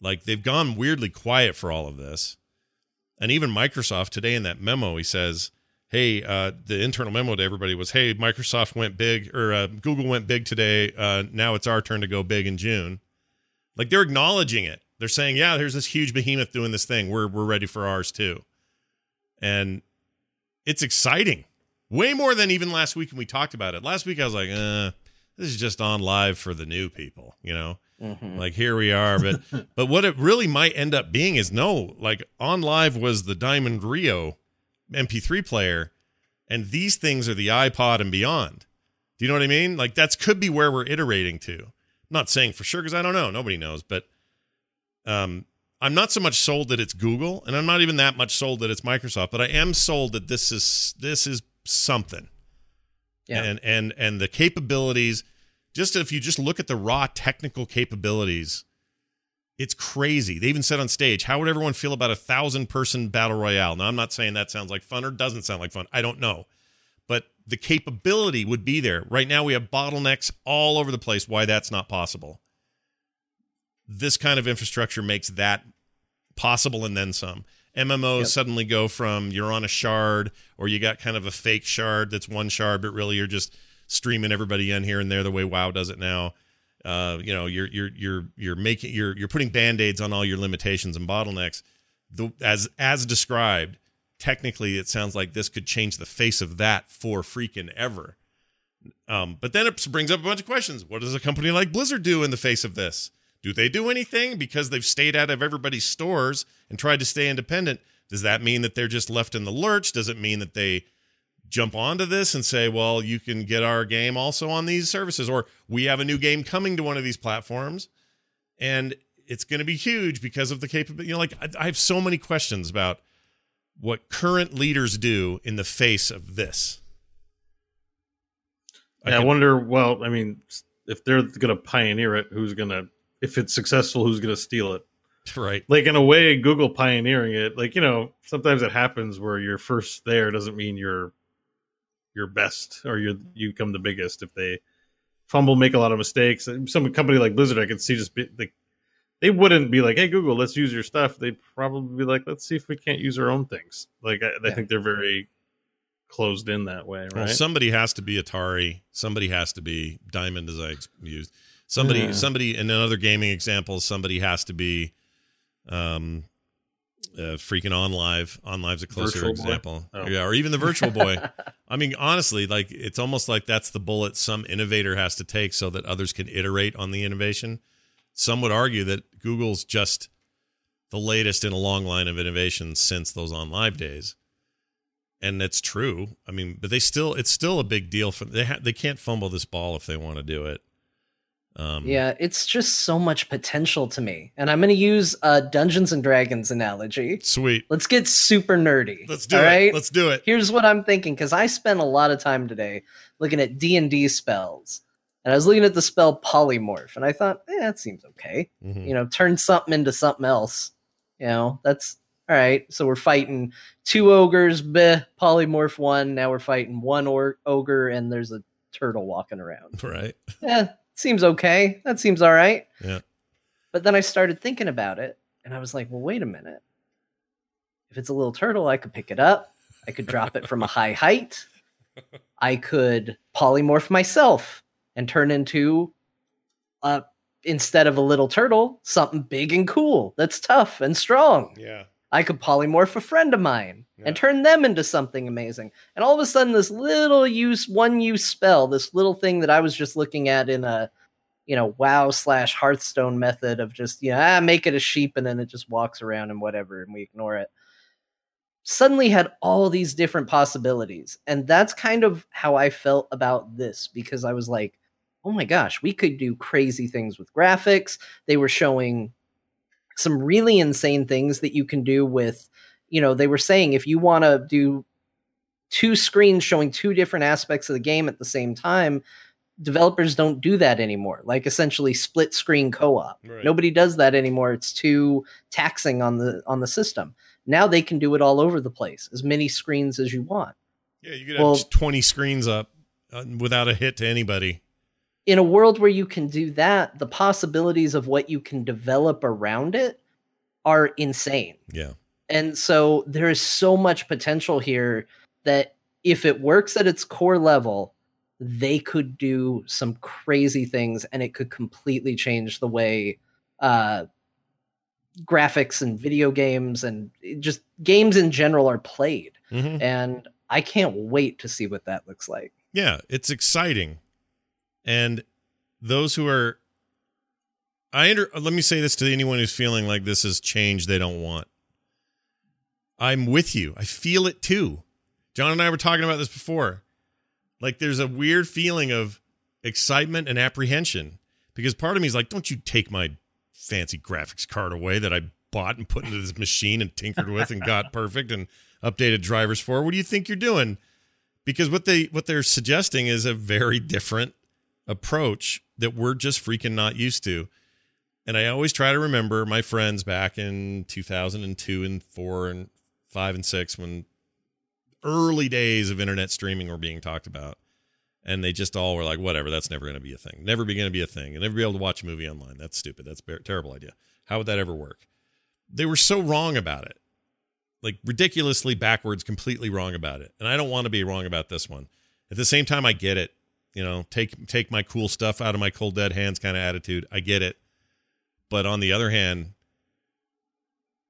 like they've gone weirdly quiet for all of this. And even Microsoft today in that memo, he says, "Hey, uh, the internal memo to everybody was, hey, Microsoft went big or uh, Google went big today. Uh, now it's our turn to go big in June." Like they're acknowledging it. They're saying, "Yeah, there's this huge behemoth doing this thing. We're we're ready for ours too." And it's exciting, way more than even last week when we talked about it. Last week I was like, "Uh, this is just OnLive for the new people," you know. Mm-hmm. Like here we are, but (laughs) but what it really might end up being is no, like OnLive was the Diamond Rio MP3 player, and these things are the iPod and beyond. Do you know what I mean? Like that's could be where we're iterating to. I'm not saying for sure because I don't know, nobody knows, but um, I'm not so much sold that it's Google, and I'm not even that much sold that it's Microsoft, but I am sold that this is this is something. Yeah. And and and the capabilities just if you just look at the raw technical capabilities, it's crazy. They even said on stage, how would everyone feel about a thousand person battle royale? Now, I'm not saying that sounds like fun or doesn't sound like fun. I don't know. But the capability would be there. Right now, we have bottlenecks all over the place. Why that's not possible. This kind of infrastructure makes that possible and then some. MMOs yep. suddenly go from you're on a shard or you got kind of a fake shard that's one shard, but really you're just streaming everybody in here and there the way WoW does it now. Uh, you know, you're you're you're you're making you're you're putting band-aids on all your limitations and bottlenecks. the as as described, technically it sounds like this could change the face of that for freaking ever. Um, but then it brings up a bunch of questions. What does a company like Blizzard do in the face of this? Do they do anything because they've stayed out of everybody's stores and tried to stay independent? Does that mean that they're just left in the lurch? Does it mean that they jump onto this and say, well, you can get our game also on these services, or we have a new game coming to one of these platforms, and it's going to be huge because of the capability. You know, like I, I have so many questions about what current leaders do in the face of this. I, yeah, I wonder. Well, I mean, if they're going to pioneer it, who's going to? If it's successful, who's going to steal it? (laughs) Right. Like in a way, Google pioneering it. Like you know, sometimes it happens where you're first there doesn't mean you're your best or you you become the biggest if they fumble, make a lot of mistakes. Some company like Blizzard, I could see just be like they wouldn't be like, "Hey Google, let's use your stuff." They'd probably be like, "Let's see if we can't use our own things." Like I, I think they're very closed in that way, right? Well, somebody has to be Atari. Somebody has to be Diamond, as I used. Somebody, yeah. somebody, in another gaming example, somebody has to be um, uh, freaking OnLive. OnLive's a closer virtual example. Oh. Yeah, or even the Virtual Boy. (laughs) I mean, honestly, like it's almost like that's the bullet some innovator has to take so that others can iterate on the innovation. Some would argue that Google's just the latest in a long line of innovations since those OnLive days. And that's true. I mean, but they still it's still a big deal for they ha- they can't fumble this ball if they want to do it. Um, yeah, it's just so much potential to me. And I'm going to use a Dungeons and Dragons analogy. Sweet. Let's get super nerdy. Let's do it. Right? Let's do it. Here's what I'm thinking cuz I spent a lot of time today looking at D&D spells. And I was looking at the spell polymorph and I thought, "Eh, that seems okay." Mm-hmm. You know, turn something into something else. You know, that's all right. So we're fighting two ogres, bleh, polymorph one. Now we're fighting one or- ogre and there's a turtle walking around. (laughs) Right. Yeah, seems okay. That seems all right. Yeah. But then I started thinking about it and I was like, well, wait a minute. If it's a little turtle, I could pick it up. I could drop it from a high height. I could polymorph myself and turn into a instead of a little turtle, something big and cool that's tough and strong. Yeah. I could polymorph a friend of mine yeah. and turn them into something amazing. And all of a sudden, this little use, one use spell, this little thing that I was just looking at in a, you know, WoW slash Hearthstone method of just, you know, ah, make it a sheep and then it just walks around and whatever, and we ignore it. Suddenly had all these different possibilities. And that's kind of how I felt about this because I was like, oh my gosh, we could do crazy things with graphics. They were showing some really insane things that you can do with you know they were saying if you want to do two screens showing two different aspects of the game at the same time developers don't do that anymore. Like essentially split screen co-op. Right. nobody does that anymore. It's too taxing on the on the system. Now they can do it all over the place as many screens as you want. Yeah you could well, have 20 screens up uh, without a hit to anybody in a world where you can do that, the possibilities of what you can develop around it are insane. Yeah. And so there is so much potential here that if it works at its core level, they could do some crazy things and it could completely change the way uh, graphics and video games and just games in general are played. Mm-hmm. And I can't wait to see what that looks like. Yeah, it's exciting and those who are I under, let me say this to anyone who's feeling like this is change they don't want. I'm with you. I feel it too. John and I were talking about this before. Like there's a weird feeling of excitement and apprehension because part of me is like, don't you take my fancy graphics card away that I bought and put into this machine and tinkered with and got perfect and updated drivers for. What do you think you're doing? Because what they what they're suggesting is a very different approach that we're just freaking not used to. And I always try to remember my friends back in 2002 and 4 and 5 and 6 when early days of internet streaming were being talked about. And they just all were like, whatever, that's never going to be a thing. Never be going to be a thing. And never be able to watch a movie online. That's stupid. That's a terrible idea. How would that ever work? They were so wrong about it. Like ridiculously backwards, completely wrong about it. And I don't want to be wrong about this one. At the same time, I get it you know, take take my cool stuff out of my cold dead hands kind of attitude. I get it. But on the other hand,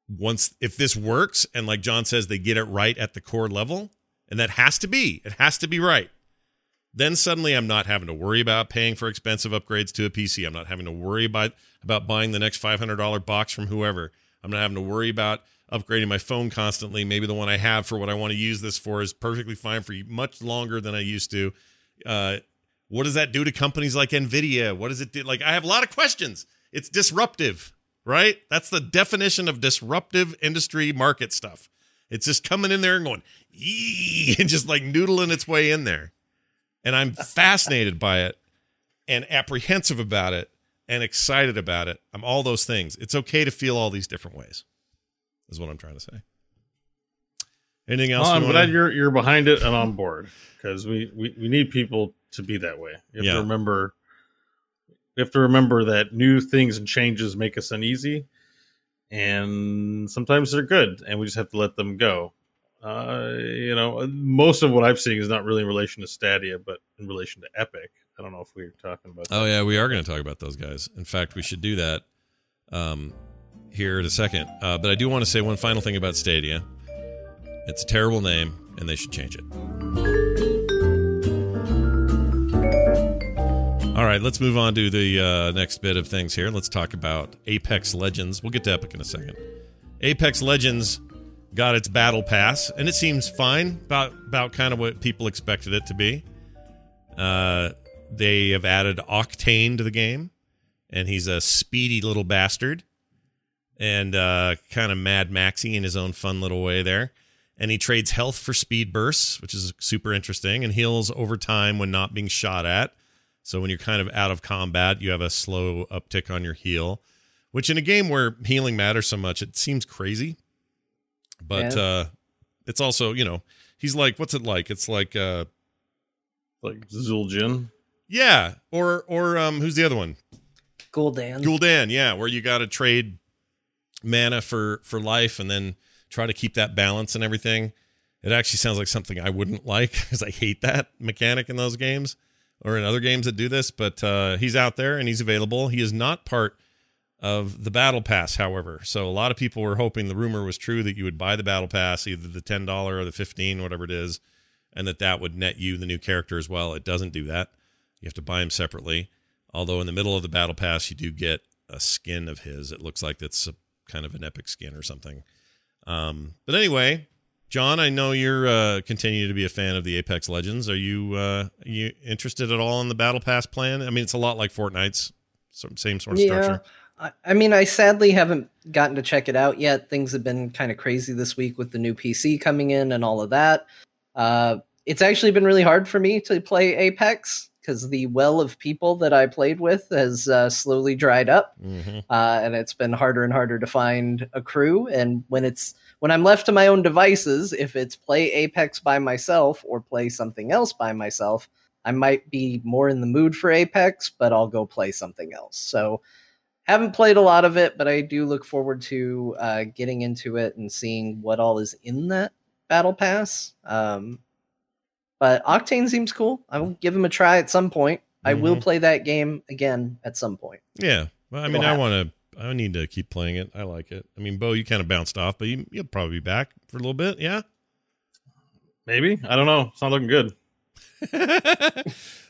once if this works and like John says they get it right at the core level, and that has to be, it has to be right. Then suddenly I'm not having to worry about paying for expensive upgrades to a PC. I'm not having to worry about about buying the next $500 box from whoever. I'm not having to worry about upgrading my phone constantly. Maybe the one I have for what I want to use this for is perfectly fine for much longer than I used to. Uh, what does that do to companies like Nvidia? What does it do? Like, I have a lot of questions. It's disruptive, right? That's the definition of disruptive industry market stuff. It's just coming in there and going, (laughs) and just like noodling its way in there. And I'm fascinated by it and apprehensive about it and excited about it. I'm all those things. It's okay to feel all these different ways, is what I'm trying to say. Anything else? Well, I'm glad you're you're behind it and on board because we, we we need people to be that way. You have Yeah. to remember. We have to remember that new things and changes make us uneasy, and sometimes they're good, and we just have to let them go. Uh, you know, most of what I'm seeing is not really in relation to Stadia, but in relation to Epic. I don't know if we're talking about. Oh that. yeah, we are going to talk about those guys. In fact, we should do that um, here in a second. Uh, but I do want to say one final thing about Stadia. It's a terrible name, and they should change it. All right, let's move on to the uh, next bit of things here. Let's talk about Apex Legends. We'll get to Epic in a second. Apex Legends got its battle pass, and it seems fine about about kind of what people expected it to be. Uh, they have added Octane to the game, and he's a speedy little bastard, and uh, kind of Mad Maxy in his own fun little way there. And he trades health for speed bursts, which is super interesting, and heals over time when not being shot at. So when you're kind of out of combat, you have a slow uptick on your heal, which in a game where healing matters so much, it seems crazy. But Yeah. uh, it's also, you know, he's like, what's it like? It's like, uh, like Zul'jin. yeah, or or um, who's the other one? Gul'dan. Gul'dan, yeah, where you got to trade mana for for life and then try to keep that balance and everything. It actually sounds like something I wouldn't like (laughs) because I hate that mechanic in those games or in other games that do this. But uh, he's out there and he's available. He is not part of the battle pass, however. So a lot of people were hoping the rumor was true that you would buy the battle pass, either the ten dollar or the fifteen, whatever it is, and that that would net you the new character as well. It doesn't do that. You have to buy him separately. Although in the middle of the battle pass, you do get a skin of his. It looks like it's kind of an epic skin or something. Um, but anyway, John, I know you're uh, continue to be a fan of the Apex Legends. Are you uh, are you interested at all in the battle pass plan? I mean, it's a lot like Fortnite's same sort of structure. I, I mean, I sadly haven't gotten to check it out yet. Things have been kind of crazy this week with the new PC coming in and all of that. Uh, it's actually been really hard for me to play Apex because the well of people that I played with has uh, slowly dried up, hmm uh, and it's been harder and harder to find a crew. And when it's when I'm left to my own devices, if it's play Apex by myself or play something else by myself, I might be more in the mood for Apex, but I'll go play something else. So haven't played a lot of it, but I do look forward to uh, getting into it and seeing what all is in that battle pass. Um, but Octane seems cool. I will give him a try at some point. I will Mhm. play that game again at some point. Yeah. Well, I It'll mean, I want to. I need to keep playing it. I like it. I mean, Bo, you kind of bounced off, but you, you'll probably be back for a little bit. Yeah. Maybe I don't know. It's not looking good. (laughs)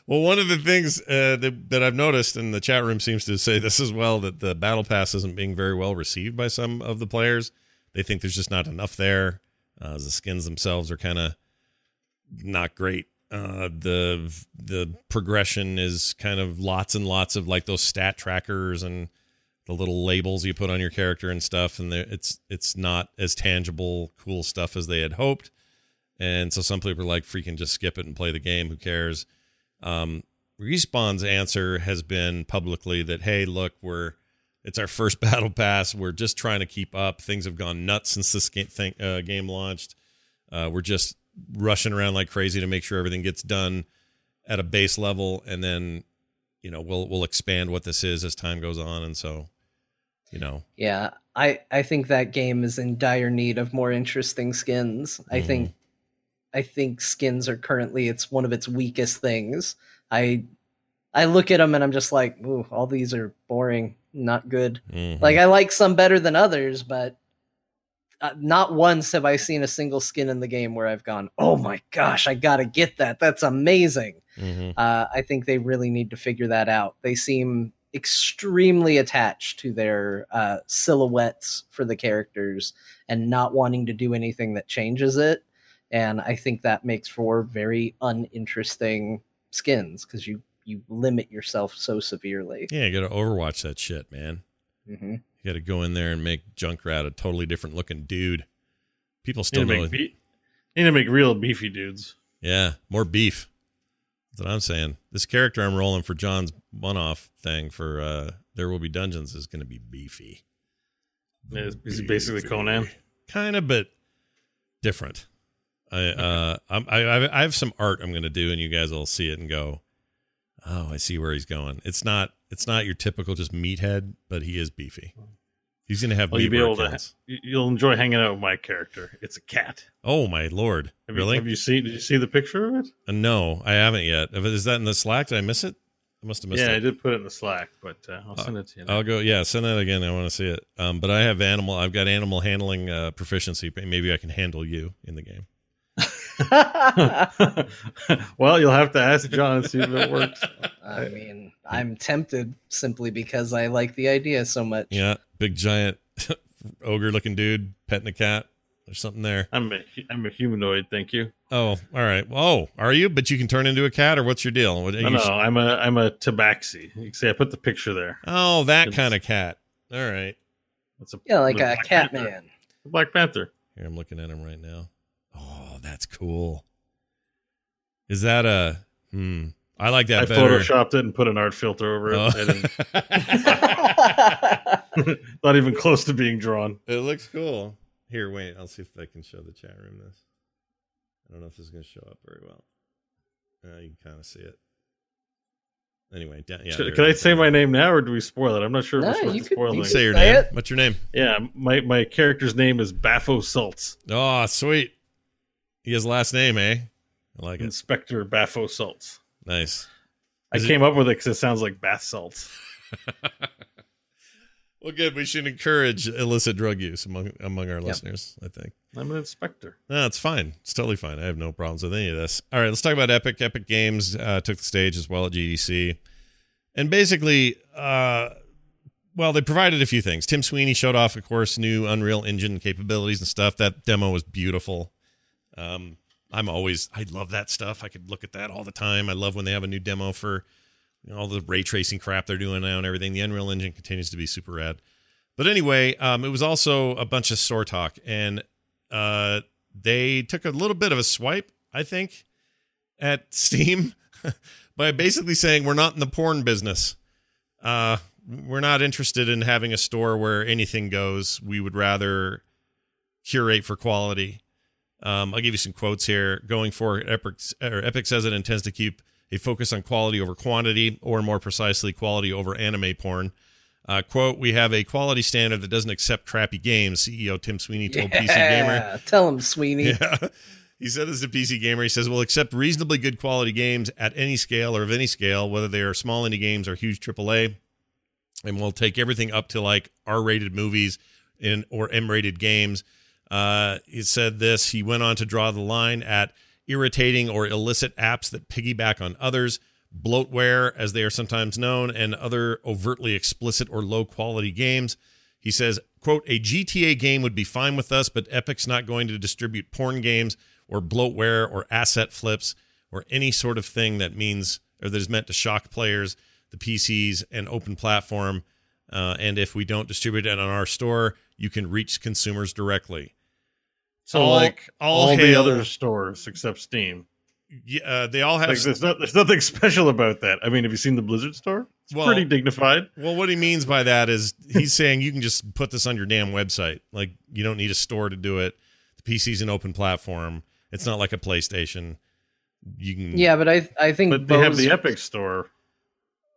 well, one of the things uh, that, that I've noticed, and the chat room seems to say this as well, that the battle pass isn't being very well received by some of the players. They think there's just not enough there. Uh, the skins themselves are kind of not great. Uh, the the progression is kind of lots and lots of like those stat trackers and the little labels you put on your character and stuff, and it's it's not as tangible, cool stuff as they had hoped. And so some people are like, freaking just skip it and play the game. Who cares? Um, Respawn's answer has been publicly that, hey, look, we're it's our first (laughs) battle pass. We're just trying to keep up. Things have gone nuts since this game, thing, uh, game launched. Uh, we're just rushing around like crazy to make sure everything gets done at a base level, and then you know we'll we'll expand what this is as time goes on. And so, you know, Yeah, I I think that game is in dire need of more interesting skins. I Mhm. think I think skins are currently it's one of its weakest things. I I look at them and I'm just like, ooh, all these are boring, not good. mhm. Like I like some better than others, but uh, not once have I seen a single skin in the game where I've gone, "Oh my gosh, I got to get that. That's amazing." Mhm. Uh, I think they really need to figure that out. They seem extremely attached to their uh, silhouettes for the characters and not wanting to do anything that changes it. And I think that makes for very uninteresting skins because you you limit yourself so severely. Yeah, you got to overwatch that shit, man. hmm You got to go in there and make Junkrat a totally different looking dude. People Need still to know. make be- need to make real beefy dudes. Yeah, more beef. That's what I'm saying. This character I'm rolling for John's one-off thing for uh There Will Be Dungeons is going to be beefy. Yeah, Is he basically Conan? Kind of, but different. I uh I'm, I I I have some art I'm going to do, and you guys will see it and go, "Oh, I see where he's going." It's not it's not your typical just meathead, but he is beefy. He's going to have Well, you'll be able it to. you- You'll enjoy hanging out with my character. It's a cat. Oh my lord! Have really? You, have you seen? Did you see the picture of it? Uh, no, I haven't yet. Is that in the Slack? Did I miss it? I must have missed it. Yeah, I did put it in the Slack, but uh, I'll send it to you. now. I'll go. Yeah, send that again. I want to see it. Um, but I have animal. I've got animal handling uh, proficiency. Maybe I can handle you in the game. (laughs) well, you'll have to ask John and see if it works. I mean, I'm tempted simply because I like the idea so much. Yeah, big giant (laughs) ogre-looking dude petting a cat. There's something there. I'm a, I'm a humanoid, thank you. Oh, all right. Oh, are you? But you can turn into a cat, or what's your deal? What, No, you no, sh- I'm a I'm a tabaxi. You see I put the picture there. Oh, that It's- kind of cat. All right. It's a Yeah, like the a Black cat Panther. man. Black Panther. Here, I'm looking at him right now. Oh, that's cool. Is that a? Hmm. I like that I better. photoshopped it and put an art filter over it. Oh. I didn't, (laughs) not even close to being drawn. it looks cool. Here, wait. I'll see if I can show the chat room this. I don't know if this is going to show up very well. Uh, you can kind of see it. Anyway, down, yeah. Should- Can I is. say my name now, or do we spoil it? I'm not sure if No, we're you to could- spoil you You can say your Say name. it. What's your name? Yeah, my my character's name is Baffo Salts. Oh, sweet. He has last name, eh? I like it. Inspector Baffo Salts. Nice. I Is it- came up with it because it sounds like bath salts. (laughs) (laughs) Well, good. We should encourage illicit drug use among among our listeners. I think. I'm an inspector. No, it's fine. It's totally fine. I have no problems with any of this. All right, let's talk about Epic. Epic Games uh, took the stage as well at GDC, and basically, uh, well, they provided a few things. Tim Sweeney showed off, of course, new Unreal Engine capabilities and stuff. That demo was beautiful. Um, I'm always, I love that stuff. I could look at that all the time. I love when they have a new demo for you know, all the ray tracing crap they're doing now and everything. The Unreal Engine continues to be super rad. But anyway, um, it was also a bunch of store talk, and uh, they took a little bit of a swipe, I think, at (laughs) Steam by basically saying we're not in the porn business. Uh, we're not interested in having a store where anything goes. We would rather curate for quality. Um, I'll give you some quotes here. Going for Epic, or Epic says it intends to keep a focus on quality over quantity, or more precisely, quality over anime porn. Uh, quote, we have a quality standard that doesn't accept crappy games, CEO Tim Sweeney told PC Gamer. Tell him, Sweeney. (laughs) Yeah. He said this to PC Gamer. He says, we'll accept reasonably good quality games at any scale or of any scale, whether they are small indie games or huge AAA. And we'll take everything up to like R rated movies in or M rated games. Uh, he said this. He went on to draw the line at irritating or illicit apps that piggyback on others, bloatware, as they are sometimes known, and other overtly explicit or low quality games. He says, quote, a GTA game would be fine with us, but Epic's not going to distribute porn games or bloatware or asset flips or any sort of thing that means or that is meant to shock players, the PCs, and open platform. Uh, and if we don't distribute it on our store, you can reach consumers directly. So All- like all all, the other stores except Steam. Yeah, uh, they all have. Like there's not there's nothing (laughs) special about that. I mean, have you seen the Blizzard store? It's Well- pretty dignified. Well, what he means by that is he's saying you can just put this on your damn website. Like you don't need a store to do it. The PC's an open platform. It's not like a PlayStation. You can Yeah, but I I think But they have the Epic store.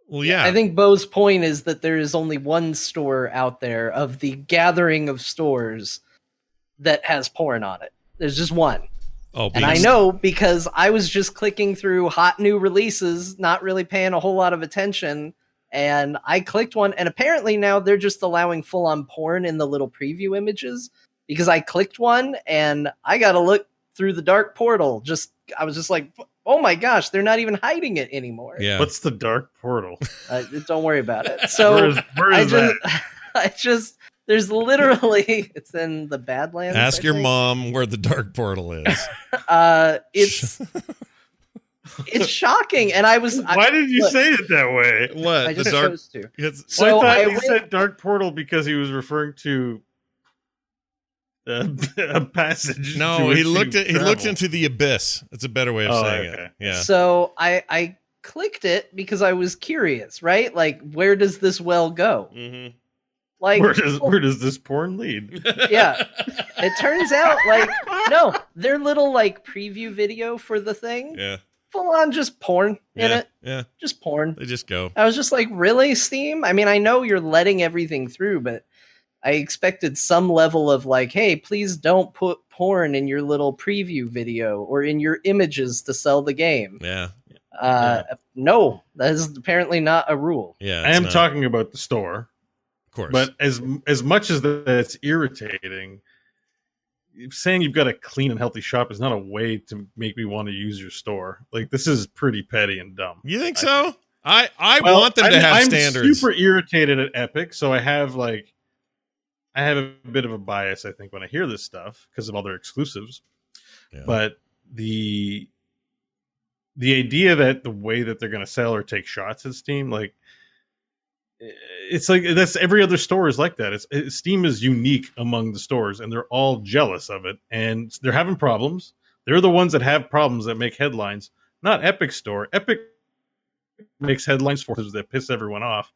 Well, yeah. I think Bo's point is that there is only one store out there of the gathering of stores that has porn on it. There's just one. oh, And I know because I was just clicking through hot new releases, not really paying a whole lot of attention. And I clicked one, and apparently now they're just allowing full on porn in the little preview images. because I clicked one and I got to look through the dark portal. Just I was just like, oh my gosh, they're not even hiding it anymore. Yeah. What's the dark portal? Uh, don't worry about it. (laughs) So is, where I just, that? (laughs) I just, there's literally, (laughs) it's in the Badlands. Ask I your think. mom where the dark portal is. (laughs) Uh, it's (laughs) it's shocking, and I was I, Why did you look, say it that way? what? I the just dark. chose to. It's, Well, So I thought I he went- said dark portal because he was referring to uh, a passage. no, he looked at he looked into the abyss. That's a better way of Oh, saying okay. it. Yeah. So I I clicked it because I was curious, right? Like, where does this well go? Mm-hmm. Like, where does where does this porn lead? (laughs) Yeah. it turns out like no, their little like preview video for the thing, Yeah. full on just porn in Yeah. it, Yeah. just porn. They just go. I was just like, really, Steam? I mean, I know you're letting everything through, but I expected some level of like, hey, please don't put porn in your little preview video or in your images to sell the game. Yeah. Uh, No, that is apparently not a rule. Yeah. I am not- talking about the store, Of course. but as as much as that's irritating, saying you've got a clean and healthy shop is not a way to make me want to use your store. Like this is pretty petty and dumb. you think so? I I Well, want them to I'm- have I'm standards. super irritated at Epic, so I have like I have a bit of a bias, I think, when I hear this stuff because of all their exclusives. Yeah. But the the idea that the way that they're going to sell or take shots at Steam, like it's like that's every other store is like that. It's it, Steam is unique among the stores, and they're all jealous of it, and they're having problems. They're the ones that have problems that make headlines, not Epic Store. Epic makes headlines for that piss everyone off.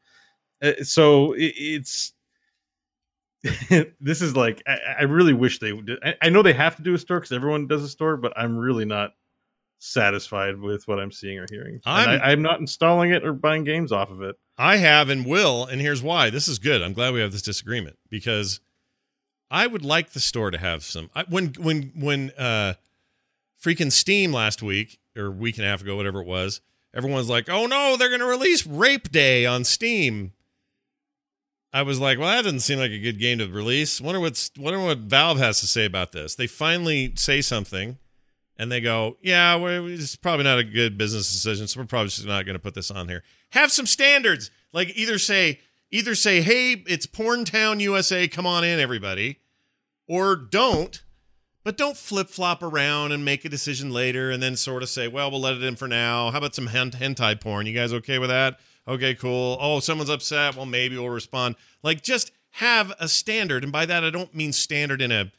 Uh, so it, it's (laughs) this is like I, I really wish they would. I, I know they have to do a store because everyone does a store, but I'm really not satisfied with what I'm seeing or hearing. I'm- I, I'm not installing it or buying games off of it. I have and will, and here's why. This is good. I'm glad we have this disagreement because I would like the store to have some. I, when when when uh, freaking Steam last week or week and a half ago, whatever it was, everyone's like, "Oh no, they're going to release Rape Day on Steam." I was like, "Well, that doesn't seem like a good game to release." Wonder what's wonder what Valve has to say about this. They finally say something, and they go, "Yeah, we it's probably not a good business decision, so we're probably just not going to put this on here." Have some standards, like either say either say, "Hey, it's Porn Town USA, come on in, everybody," or don't. But don't flip flop around and make a decision later, and then sort of say, "Well, we'll let it in for now." How about some hentai porn? You guys okay with that? Okay, cool. Oh, someone's upset. Well, maybe we'll respond. Like, just have a standard, and by that I don't mean standard in a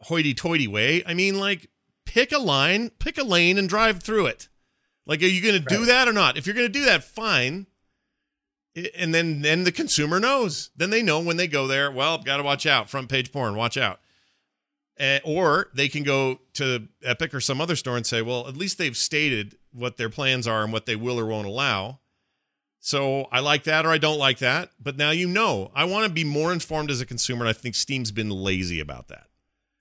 hoity-toity way. I mean like pick a line, pick a lane, and drive through it. Like, are you going to do that or not? If you're going to do that, fine. And then, then the consumer knows. Then they know when they go there. Well, got to watch out. Front page porn. Watch out. Eh, or they can go to Epic or some other store and say, well, at least they've stated what their plans are and what they will or won't allow. So I like that or I don't like that. But now you know. I want to be more informed as a consumer, and I think Steam's been lazy about that.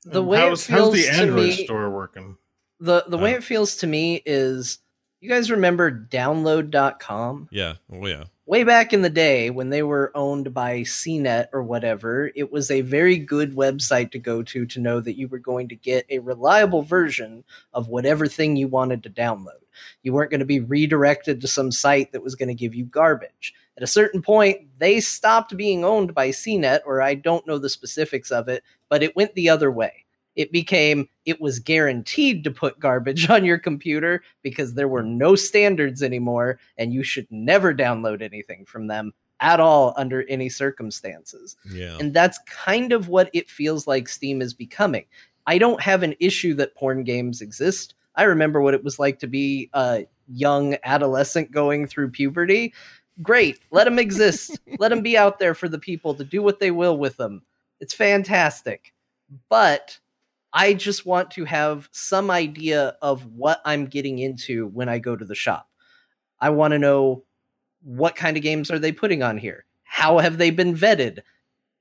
The way how's, it feels how's the to Android me, store working? the the way Uh. it feels to me is, you guys remember Download.com? Yeah. Well, yeah. way back in the day when they were owned by CNET or whatever, it was a very good website to go to to know that you were going to get a reliable version of whatever thing you wanted to download. You weren't going to be redirected to some site that was going to give you garbage. At a certain point, they stopped being owned by CNET, or I don't know the specifics of it, but it went the other way. It became, it was guaranteed to put garbage (laughs) on your computer because there were no standards anymore, and you should never download anything from them at all under any circumstances. Yeah. And that's kind of what it feels like Steam is becoming. I don't have an issue that porn games exist. I remember what it was like to be a young adolescent going through puberty. Great, let them exist. (laughs) let them be out there for the people to do what they will with them. It's fantastic. But I just want to have some idea of what I'm getting into when I go to the shop. I want to know what kind of games are they putting on here? How have they been vetted?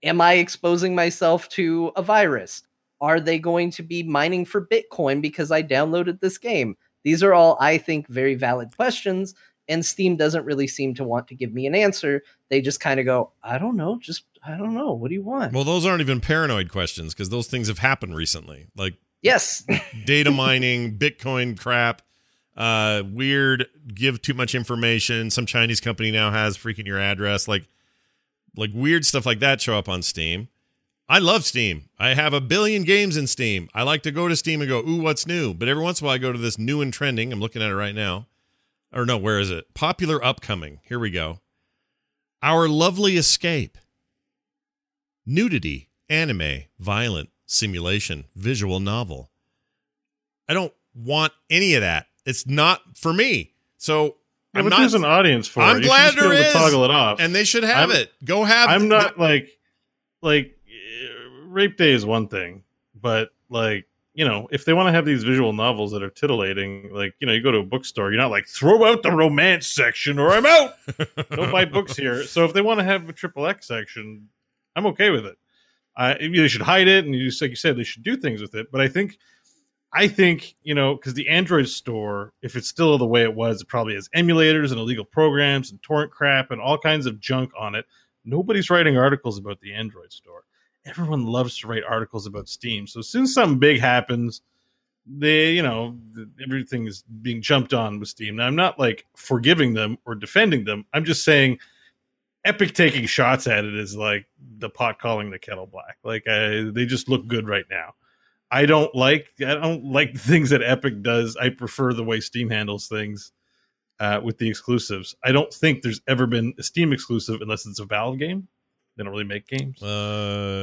Am I exposing myself to a virus? Are they going to be mining for Bitcoin because I downloaded this game? These are all, I think, very valid questions, and Steam doesn't really seem to want to give me an answer. They just kind of go, I don't know, just I don't know. What do you want? Well, those aren't even paranoid questions because those things have happened recently, like yes. (laughs) data mining, Bitcoin crap, uh, weird, give too much information. Some Chinese company now has freaking your address, like, like weird stuff like that show up on Steam. I love Steam. I have a billion games in Steam. I like to go to Steam and go, ooh, what's new? But every once in a while, I go to this new and trending. I'm looking at it right now. Or no, where is it? Popular upcoming. Here we go. Our lovely escape. Nudity, anime, violent, simulation, visual novel. I don't want any of that. It's not for me. So Yeah, I'm not, there's an audience for it. I'm it. Glad be able to toggle it off. and they should have I'm- it. Go have. It. I'm not like like rape day is one thing, but like you know, if they want to have these visual novels that are titillating, like you know, you go to a bookstore, you're not like throw out the romance section or I'm out. (laughs) Don't buy books here. So if they want to have a triple X section, I'm okay with it. I they should hide it, and you just like you said, they should do things with it. But I think, I think you know, because the Android store, if it's still the way it was, it probably has emulators and illegal programs and torrent crap and all kinds of junk on it. Nobody's writing articles about the Android store. Everyone loves to write articles about Steam. So as soon as something big happens, they, you know, everything is being jumped on with Steam. Now, I'm not like forgiving them or defending them. I'm just saying Epic taking shots at it is like the pot calling the kettle black. Like uh, they just look good right now. I don't like I don't like the (laughs) things that Epic does. I prefer the way Steam handles things uh, with the exclusives. I don't think there's ever been a Steam exclusive unless it's a Valve game. They don't really make games. Uh,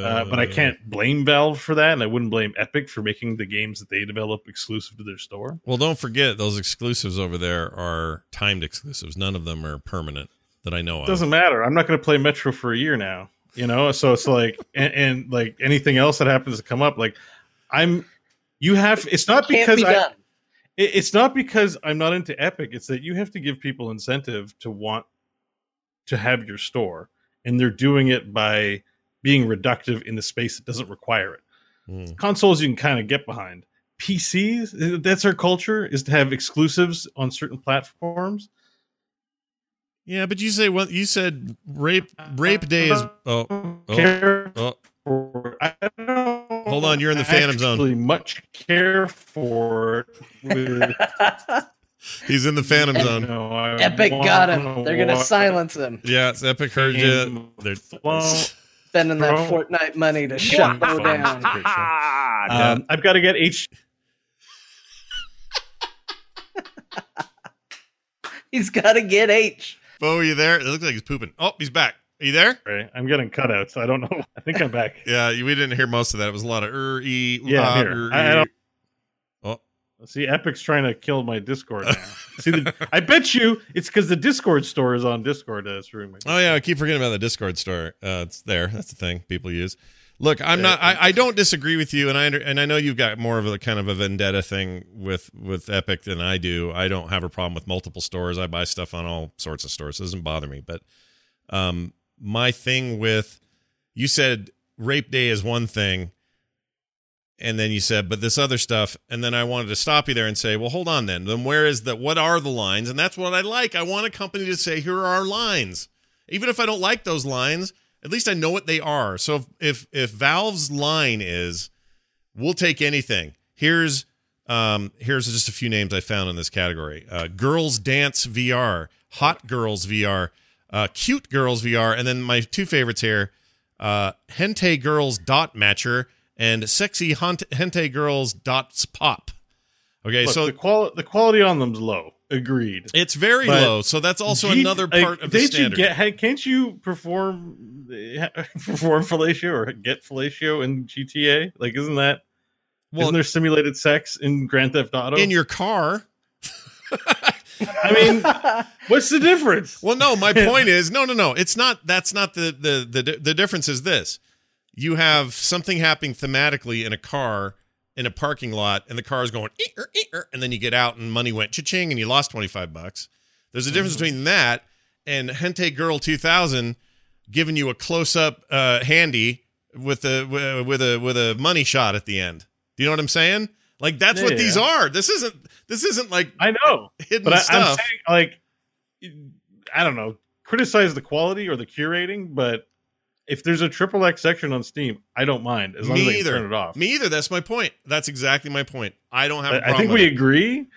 Uh, but I can't blame Valve for that, and I wouldn't blame Epic for making the games that they develop exclusive to their store. Well, don't forget those exclusives over there are timed exclusives. None of them are permanent that I know of. It doesn't matter. I'm not going to play Metro for a year now. You know, so it's like (laughs) and, and like anything else that happens to come up, like I'm. You have. It's not Can't because be I. done. it- It's not because I'm not into Epic. It's that you have to give people incentive to want to have your store, and they're doing it by being reductive in the space that doesn't require it. Hmm. Consoles you can kind of get behind. PCs, that's our culture, is to have exclusives on certain platforms. Yeah, but you say what you said. Rape rape day is. Oh, oh, oh. I don't Hold on, you're in the Phantom Zone. actually Much care for. (laughs) It with, he's in the Phantom you Zone. know, I Epic got him. They're gonna watch silence him. Yeah, it's Epic heard you. They're. Spending that Bro. Fortnite money to shut Bo down. Um, I've got to get H. (laughs) He's got to get H. Bo, are you there? It looks like he's pooping. Oh, he's back. Are you there? Right, I'm getting cutouts. So I don't know. (laughs) I think I'm back. Yeah, we didn't hear most of that. It was a lot of er, e, Yeah, ah, I'm here. er, I- I don't- See, Epic's trying to kill my Discord (laughs) now. See, the, I bet you it's because the Discord store is on Discord that's ruining my. Oh yeah, I keep forgetting about the Discord store. Uh, it's there. That's the thing people use. Look, I'm not. I, I don't disagree with you, and I under, and I know you've got more of a kind of a vendetta thing with with Epic than I do. I don't have a problem with multiple stores. I buy stuff on all sorts of stores. It doesn't bother me. But um, my thing with you said rape day is one thing, and then you said, but this other stuff, and then I wanted to stop you there and say, well, hold on, then. Then where is the what are the lines? And that's what I like. I want a company to say, here are our lines. Even if I don't like those lines, at least I know what they are. So if if, if Valve's line is, we'll take anything. Here's um here's just a few names I found in this category: uh, Girls Dance VR, Hot Girls VR, uh, Cute Girls VR, and then my two favorites here: uh, Hentai Girls Dot Matcher and Sexy Hentai Girls Dots Pop. Okay, Look, so the quality the quality on them's low. Agreed. it's very But low. So that's also another part of the standard. You get, hey, can't you perform (laughs) perform fellatio or get fellatio in GTA? Like, isn't that well, isn't there simulated sex in Grand Theft Auto? in your car. (laughs) I mean, what's the difference? Well, no, my (laughs) point is no, no, no. It's not. That's not the the the the difference. Is this? You have something happening thematically in a car in a parking lot, and the car is going, "Ee-er, ee-er," and then you get out and money went cha-ching, and you lost twenty five bucks. There's a difference mm-hmm. between that and Hentai Girl 2000 giving you a close up uh, handy with a with a with a money shot at the end. Do you know what I'm saying? Like that's what Yeah. these are. This isn't this isn't like I know, hidden but I, I'm stuff. saying like, I don't know, criticize the quality or the curating, but if there's a triple X section on Steam, I don't mind as long Me as I can either. turn it off. Me either. That's my point. That's exactly my point. I don't have. a I, I problem I think we it. agree.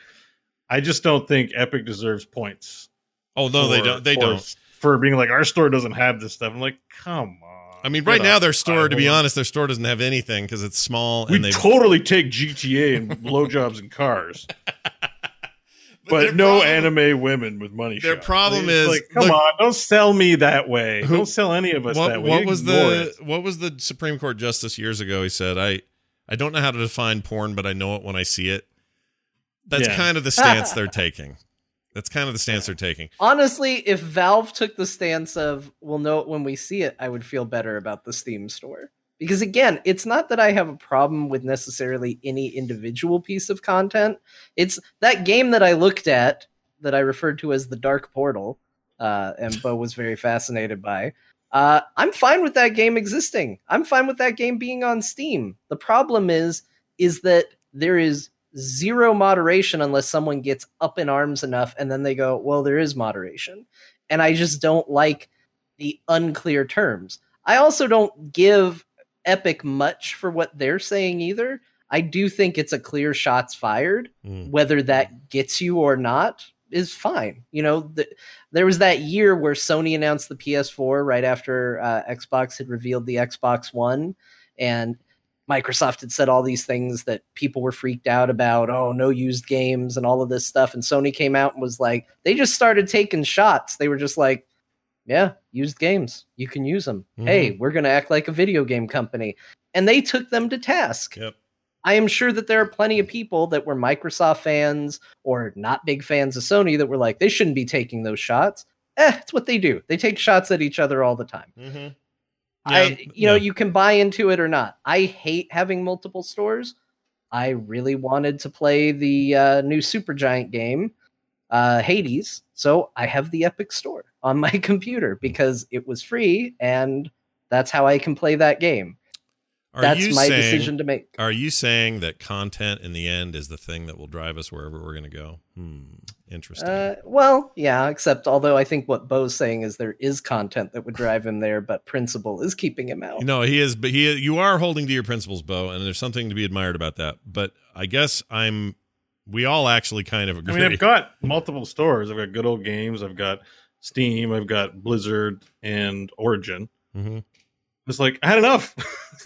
I just don't think Epic deserves points. Oh no, they for- don't. They for- don't. For being like our store doesn't have this stuff. I'm like, come on. I mean, Get right now their store, to be honest, their store doesn't have anything because it's small we and they. totally take GTA and (laughs) blowjobs and cars, (laughs) but no problem- anime women with money. Their shots. problem It's is- like, come look- on, don't sell me that way. Who- don't sell any of us What, that way. what was the it. what was the Supreme Court justice years ago? He said, "I I don't know how to define porn, but I know it when I see it." That's Yeah. kind of the stance they're taking. That's kind of the stance they're taking. Honestly, if Valve took the stance of we'll know it when we see it, I would feel better about the Steam store. Because again, it's not that I have a problem with necessarily any individual piece of content. It's that game that I looked at that I referred to as the Dark Portal, uh, and Bo was very fascinated by. Uh, I'm fine with that game existing. I'm fine with that game being on Steam. The problem is, is that there is zero moderation unless someone gets up in arms enough and then they go, well, there is moderation. And I just don't like the unclear terms. I also don't give Epic much for what they're saying either. I do think it's a clear shots fired. Mm. Whether that gets you or not is fine. You know, the, there was that year where Sony announced the PS4 right after uh, Xbox had revealed the Xbox One, and Microsoft had said all these things that people were freaked out about. Oh, no used games and all of this stuff. And Sony came out and was like, they just started taking shots. They were just like, yeah, used games. You can use them. Mhm. Hey, we're going to act like a video game company. And they took them to task. Yep. I am sure that there are plenty of people that were Microsoft fans or not big fans of Sony that were like, they shouldn't be taking those shots. Eh, it's what they do. They take shots at each other all the time. Mm-hmm. I, you know, you can buy into it or not. I hate having multiple stores. I really wanted to play the uh, new Supergiant game, uh, Hades, so I have the Epic Store on my (laughs) computer because it was free, and that's how I can play that game. Are that's my saying, decision to make. Are you saying that content in the end is the thing that will drive us wherever we're going to go? Hmm. Interesting. Uh, well, yeah, except although I think what Bo's saying is there is content that would drive him there, but principle is keeping him out. No, he is, but he you are holding to your principles, Bo, and there's something to be admired about that. But I guess I'm. We all actually kind of I agree. mean, I've got multiple stores. I've got Good Old Games. I've got Steam. I've got Blizzard and Origin. Mhm. It's like I had enough.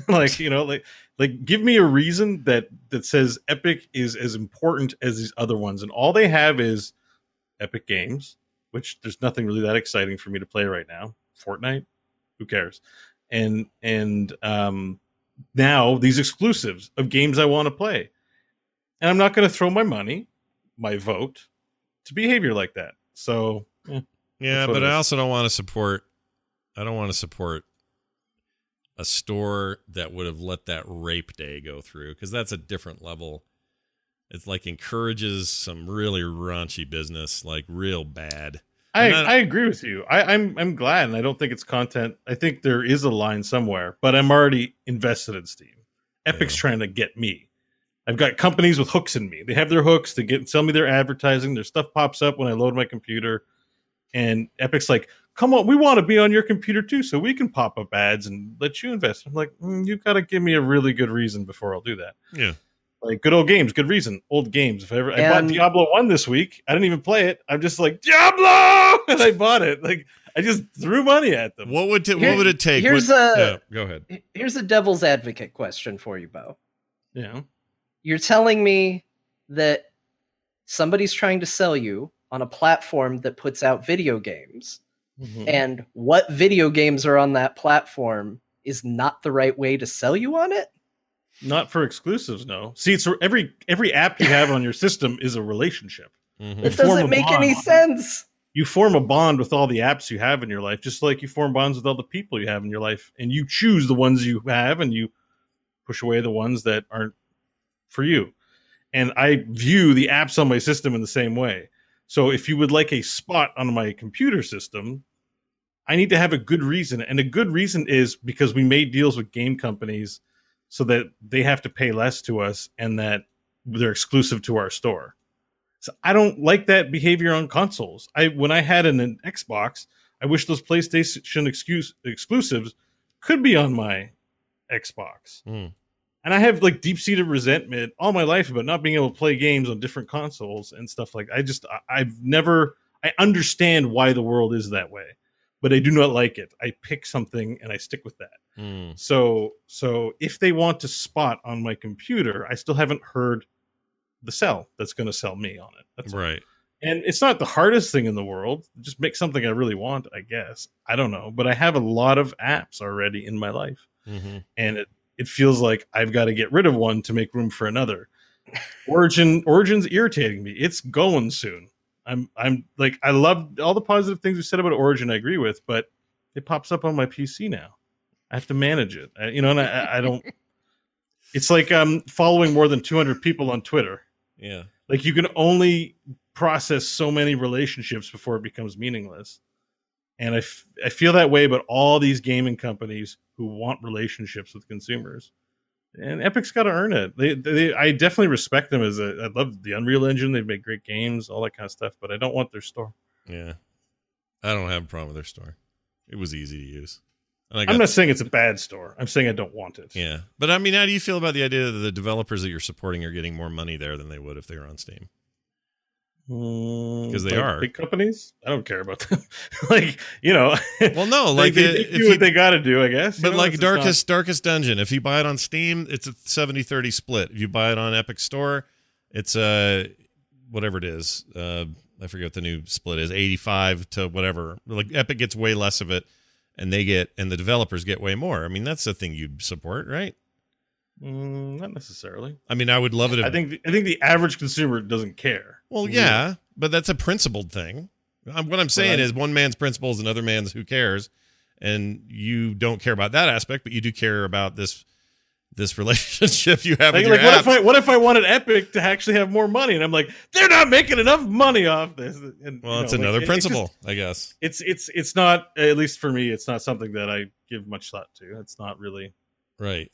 (laughs) like you know, like like give me a reason that that says Epic is as important as these other ones, and all they have is Epic Games, which there's nothing really that exciting for me to play right now. Fortnite, who cares? And and um, now these exclusives of games I want to play, and I'm not going to throw my money, my vote, to behavior like that. So eh, Yeah, but I also don't want to support. I don't want to support a store that would have let that rape day go through because that's a different level. It's like encourages some really raunchy business, like real bad. I, not- I agree with you. I, I'm I'm glad, and I don't think it's content. I think there is a line somewhere, but I'm already invested in Steam. Epic's Yeah. trying to get me. I've got companies with hooks in me. They have their hooks to get sell me their advertising. Their stuff pops up when I load my computer, and Epic's like, "Come on, we want to be on your computer too, so we can pop up ads and let you invest." I'm like, mm, "You got to give me a really good reason before I'll do that." Yeah. Like good old games, good reason. Old games. If I ever, I bought Diablo one this week. I didn't even play it. I'm just like Diablo, (laughs) and I bought it. Like I just threw money at them. What would t- Here- what would it take? here's What- a- yeah, go ahead. Here's a devil's advocate question for you, Bo. Yeah, You're telling me that somebody's trying to sell you on a platform that puts out video games, Mhm. and what video games are on that platform is not the right way to sell you on it? not for exclusives. No. See, it's every every app you have on your system is a relationship. Mhm. It doesn't a make any sense. You form a bond with all the apps you have in your life, just like you form bonds with all the people you have in your life, and you choose the ones you have, and you push away the ones that aren't for you. And I view the apps on my system in the same way. So if you would like a spot on my computer system, I need to have a good reason. And a good reason is because we made deals with game companies so that they have to pay less to us and that they're exclusive to our store. So I don't like that behavior on consoles. I when I had an, an Xbox, I wish those PlayStation excuse, exclusives could be on my Xbox. Mm. And I have like deep seated resentment all my life about not being able to play games on different consoles and stuff like I just I, I've never I understand why the world is that way, but I do not like it. I pick something and I stick with that. Mm. So so if they want to spot on my computer, I still haven't heard the sell that's going to sell me on it. That's. Right. And it's not the hardest thing in the world. Just make something I really want, I guess. I don't know, but I have a lot of apps already in my life, hmm and it it feels like I've got to get rid of one to make room for another. Origin Origin's irritating me. It's going soon. I'm I'm like I love all the positive things you said about Origin. I agree with, but it pops up on my PC now. I have to manage it. I, you know, and I, I don't. (laughs) It's like um following more than 200 people on Twitter. Yeah. Like you can only process so many relationships before it becomes meaningless. And I, f- I feel that way about all these gaming companies who want relationships with consumers. And Epic's got to earn it. They, they, I definitely respect them as a. I love the Unreal Engine. They've made great games, all that kind of stuff. But I don't want their store. Yeah. I don't have a problem with their store. It was easy to use. And I I'm not saying it's a bad store. I'm saying I don't want it. Yeah. But I mean, how do you feel about the idea that the developers that you're supporting are getting more money there than they would if they were on Steam? Because 'Cause they are. Mm, big companies. I don't care about them. (laughs) like you know, (laughs) Well, no, (laughs) like like they, uh, they if do you- what they got to do, I guess. you but know? like just not- Darkest Darkest Dungeon, if you buy it on Steam, it's a 70-30 split. If you buy it on Epic Store, it's a whatever it is. Uh, I forget what the new split is, 85 to whatever. Like Epic gets way less of it and they get and the developers get way more. I mean, that's the thing you'd support, right? Mm, not necessarily. I mean, I would love it if I think the, I think the average consumer doesn't care. Well, yeah, but that's a principled thing. Um, what I'm saying Right. is one man's principles, another man's who cares, and you don't care about that aspect, but you do care about this this (laughs) relationship you have Like, with your like, what if I what if I wanted Epic to actually have more money? And I'm like, they're not making enough money off this. And, well, you it's know, like, another it- principle, just- I guess. It's it's it's not at least for me. It's not something that I give much thought to. It's not really. Right.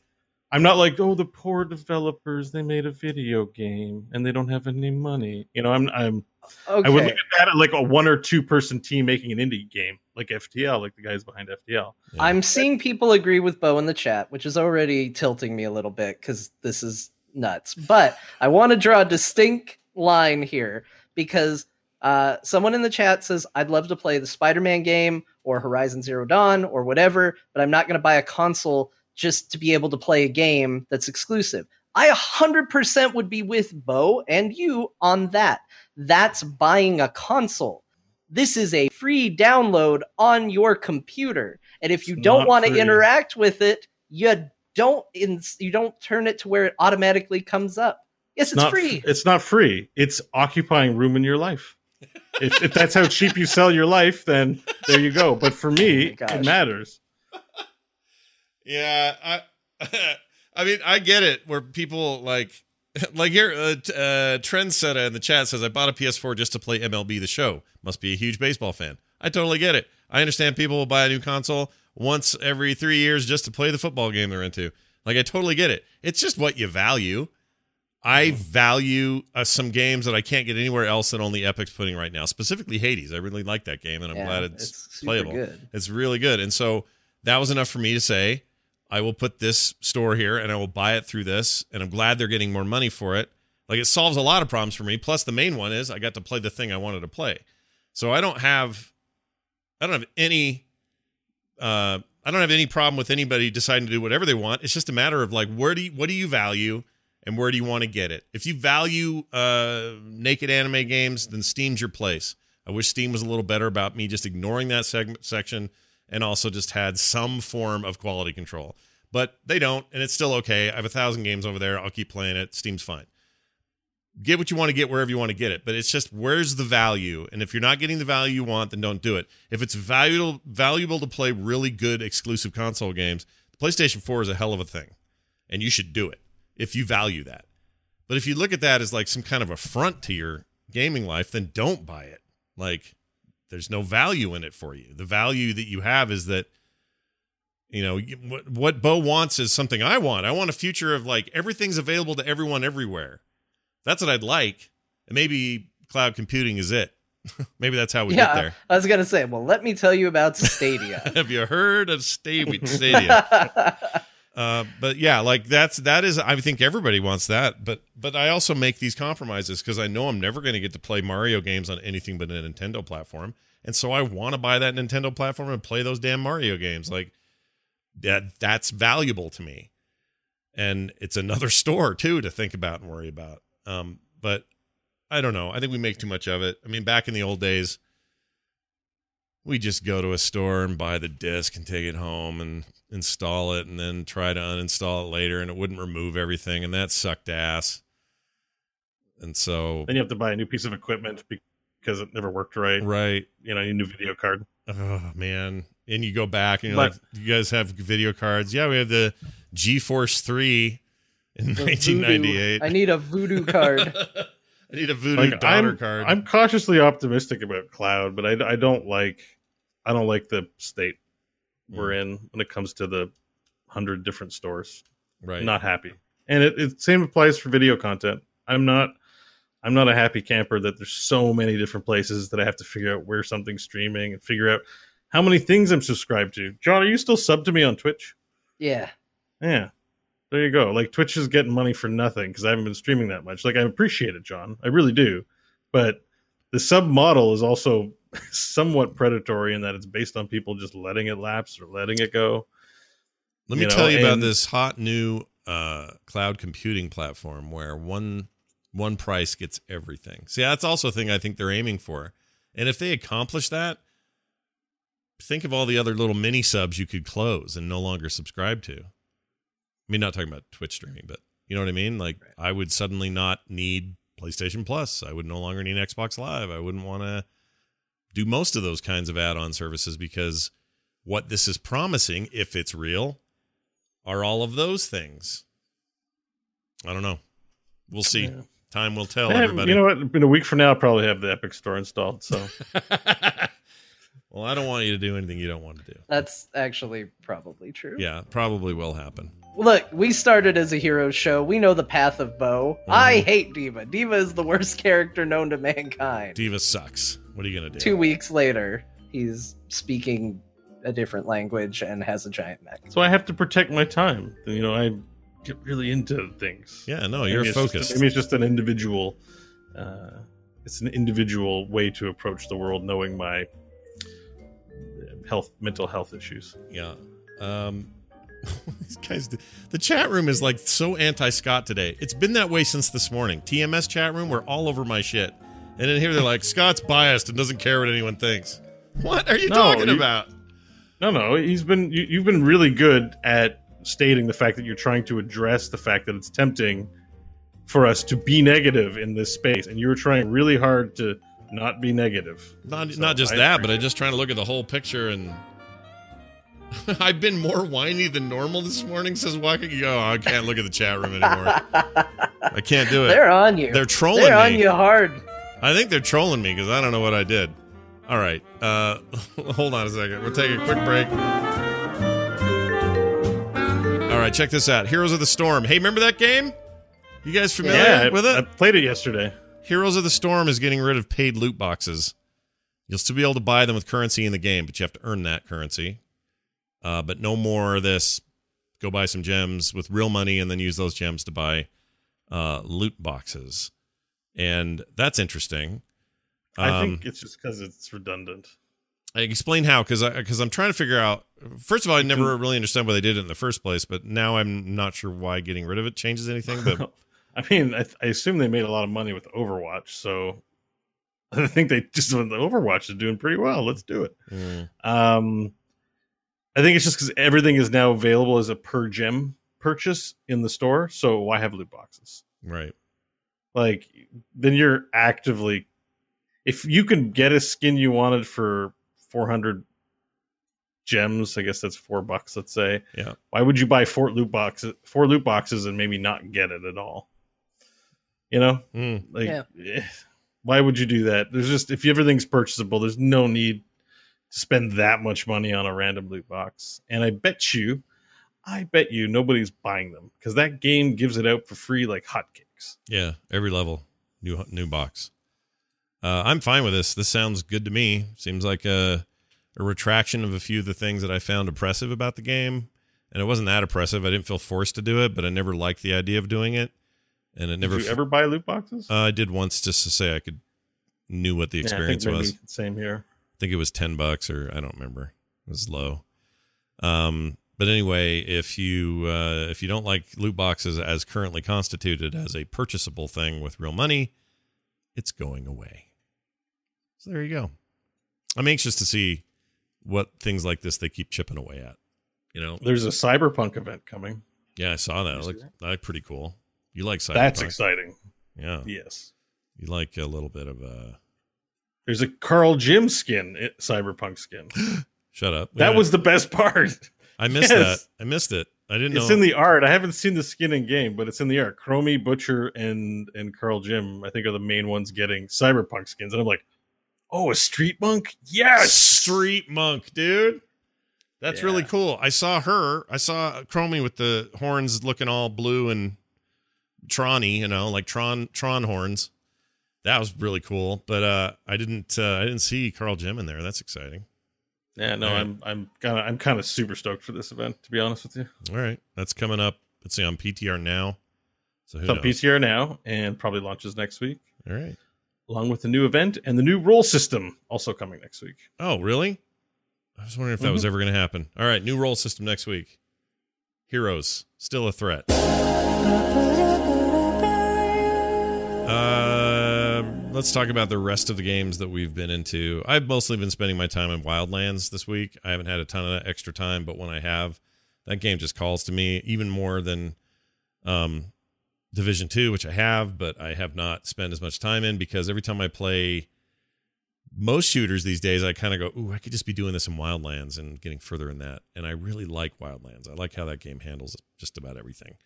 I'm not like, oh, the poor developers. They made a video game and they don't have any money. You know, I'm I'm Okay. I would look at that at like a one or two person team making an indie game, like FTL, like the guys behind FTL. Yeah. I'm seeing people agree with Bo in the chat, which is already tilting me a little bit because this is nuts. But I want to draw a distinct line here because uh, someone in the chat says, I'd love to play the Spider Man game or Horizon Zero Dawn or whatever, but I'm not going to buy a console just to be able to play a game that's exclusive. I 100% would be with Bo and you on that. That's buying a console. This is a free download on your computer. And if you It's don't want to interact with it, you don't you don't turn it to where it automatically comes up. Yes, it's not free. It's not free. It's occupying room in your life. if, if that's how cheap you sell your life, then there you go. But for (laughs) oh me, Oh it matters. Yeah, I (laughs) I mean, I get it where people like (laughs) like here uh, uh Trendsetter in the chat says I bought a PS4 just to play MLB the show. Must be a huge baseball fan. I totally get it. I understand people will buy a new console once every 3 years just to play the football game they're into. Like I totally get it. It's just what you value. I value uh, some games that I can't get anywhere else that only Epic's putting right now. Specifically Hades. I really like that game and I'm Yeah, glad it's, super playable. Good. It's really good. And so that was enough for me to say, I will put this store here and I will buy it through this. And I'm glad they're getting more money for it. Like it solves a lot of problems for me. Plus, the main one is I got to play the thing I wanted to play. So I don't have, I don't have any, uh, I don't have any problem with anybody deciding to do whatever they want. It's just a matter of like, where do you, what do you value and where do you want to get it? If you value uh, naked anime games, then Steam's your place. I wish Steam was a little better about me just ignoring that segment section and also just had some form of quality control. But they don't, and it's still okay. I have a thousand games over there. I'll keep playing it. Steam's fine. Get what you want to get wherever you want to get it, but it's just where's the value? And if you're not getting the value you want, then don't do it. If it's valuable valuable to play really good exclusive console games, the PlayStation 4 is a hell of a thing, and you should do it if you value that. But if you look at that as like some kind of affront to your gaming life, then don't buy it. Like there's no value in it for you. The value that you have is that you know what what Bo wants is something I want. I want a future of like everything's available to everyone everywhere. That's what I'd like. And maybe cloud computing is it. (laughs) Maybe that's how we Yeah. get there. I was gonna say, well, let me tell you about Stadia. (laughs) Have you heard of (laughs) Stadia? Stadia? Uh, but yeah, like that's that is. I think everybody wants that. But but I also make these compromises because I know I'm never going to get to play Mario games on anything but a Nintendo platform, and so I want to buy that Nintendo platform and play those damn Mario games. Like that that's valuable to me, and it's another (laughs) store too to think about and worry about. Um, but I don't know. I think we make too much of it. I mean, back in the old days we just go to a store and buy the disc and take it home and install it and then try to uninstall it later and it wouldn't remove everything and that sucked ass and so Then you have to buy a new piece of equipment because it never worked right. right You know, you a new video card. oh man and you go back and you're But- like you guys have video cards yeah we have the geforce 3 in 1998 voodoo- I need a voodoo card. (laughs) I need a voodoo Like, daughter I'm, card I'm cautiously optimistic about cloud, but I, I don't like I don't like the state we're Mm. in when it comes to the hundred different stores. right Not happy, and it, it same applies for video content. I'm not I'm not a happy camper that there's so many different places that I have to figure out where something's streaming and figure out how many things I'm subscribed to. John, are you still sub to me on Twitch? Yeah. Yeah. There you go. Like Twitch is getting money for nothing because I haven't been streaming that much. Like I appreciate it, John. I really do. But the sub model is also (laughs) somewhat predatory in that it's based on people just letting it lapse or letting it go. Let me you know, tell you about this hot new uh, cloud computing platform where one one price gets everything. See, that's also a thing I think they're aiming for. And if they accomplish that, think of all the other little mini subs you could close and no longer subscribe to. I mean, not talking about Twitch streaming, but you know what I mean? Like, I would suddenly not need PlayStation Plus. I would no longer need Xbox Live. I wouldn't want to do most of those kinds of add on services because what this is promising, if it's real, are all of those things. I don't know. We'll see. Yeah. Time will tell, (laughs) Eh, everybody. you know what? In a week from now, I'll probably have the Epic Store installed. So (laughs) (laughs) well, I don't want you to do anything you don't want to do. That's actually probably true. Yeah, probably will happen. Look, we started as a hero show. We know the path of Bo. Mm-hmm. I hate D.Va. D.Va is the worst (laughs) character known to mankind. D.Va sucks. What are you gonna do? Two weeks later, he's speaking a different language and has a giant mech. so I have to protect my time. You know, I get really into things. Yeah, no, Maybe you're it's just- focused. maybe it's just an individual. Uh, it's an individual way to approach the world, knowing my health, mental health issues. Yeah. Um (laughs) these guys the chat room is like so anti Scott today. It's been that way since this morning. TMS chat room, we're all over my shit. And in here they're like, Scott's biased and doesn't care what anyone thinks. What are you No, talking you- about? No, no, he's been. You, you've been really good at stating the fact that you're trying to address the fact that it's tempting for us to be negative in this space, and you're trying really hard to not be negative. Not So, not just I that, but I'm just trying to look at the whole picture and (laughs) I've been more whiny than normal this morning, says Walking. Oh, I can't look at the chat room anymore. (laughs) I can't do it. They're on you. They're trolling They're on me. you hard. I think they're trolling me because I don't know what I did. All right. Uh, (laughs) hold on a second. We'll take a quick break. All right, check this out. Heroes of the Storm. Hey, remember that game? You guys familiar Yeah, I, with I played it yesterday. Heroes of the Storm is getting rid of paid loot boxes. You'll still be able to buy them with currency in the game, but you have to earn that currency. Uh, but no more of this. Go buy some gems with real money and then use those gems to buy uh, loot boxes. And that's interesting. I Um, think it's just because it's redundant. I explain how because because I'm trying to figure out. First of all, I never really understand why they did it in the first place, but now I'm not sure why getting rid of it changes anything. But (laughs) I mean, I, I assume they made a lot of money with Overwatch, so (laughs) I think they just went. The Overwatch is doing pretty well. Let's do it. mm, Um, I think it's just because everything is now available as a per gem purchase in the store. So why have loot boxes? right, Like, then you're actively, if you can get a skin you wanted for 400 gems, I guess that's four bucks, let's say. Yeah. Why would you buy four loot boxes, four loot boxes and maybe not get it at all? You know, Mm, like, Yeah. eh, why would you do that? There's just, if everything's purchasable, there's no need to spend that much money on a random loot box. And I bet you, I bet you nobody's buying them because that game gives it out for free like hotcakes. yeah. Every level, new new box. Uh, I'm fine with this. This sounds good to me. Seems like a, a retraction of a few of the things that I found oppressive about the game. And it wasn't that oppressive. I didn't feel forced to do it, but I never liked the idea of doing it. And it never. Did you ever buy loot boxes? Uh, I did once just to say I could knew what the Yeah, I think experience maybe was. Same here. I think it was 10 bucks or I don't remember. It was low. Um, but anyway, if you uh, if you don't like loot boxes as currently constituted as a purchasable thing with real money, it's going away. So there you go. I'm anxious to see what things like this they keep chipping away at. You know, There's a cyberpunk event coming. yeah, I saw that. Looked, that? that looked pretty cool. You like cyberpunk? That's exciting. Yeah, Yes. you like a little bit of a. There's a Kharazim skin, it, cyberpunk skin. (gasps) Shut up. That Yeah, was the best part. I missed yes. that. I missed it. I didn't It's know. in the art. I haven't seen the skin in game, but it's in the art. Chromie, Butcher, and and Kharazim, I think, are the main ones getting cyberpunk skins. And I'm like, oh, a street monk? Yes. Street Monk, dude. That's really cool. I saw her. I saw Chromie with the horns looking all blue and Tron-y, you know, like Tron Tron horns. That was really cool. But uh I didn't uh I didn't see Kharazim in there. That's exciting. Yeah, no, Yeah. I'm I'm kind of I'm kind of super stoked for this event, to be honest with you. All right. That's coming up. Let's see on PTR now. So who It's on? PTR now and probably launches next week, All right. along with the new event and the new role system also coming next week. Oh, really? I was wondering if that Mm-hmm. was ever going to happen. All right, new role system next week. Heroes still a threat. Let's talk about the rest of the games that we've been into. I've mostly been spending my time in Wildlands this week. I haven't had a ton of extra time, but when I have, that game just calls to me even more than um, Division Two, which I have, but I have not spent as much time in because every time I play most shooters these days, I kind of go, "Ooh, I could just be doing this in Wildlands and getting further in that." And I really like Wildlands. I like how that game handles just about everything.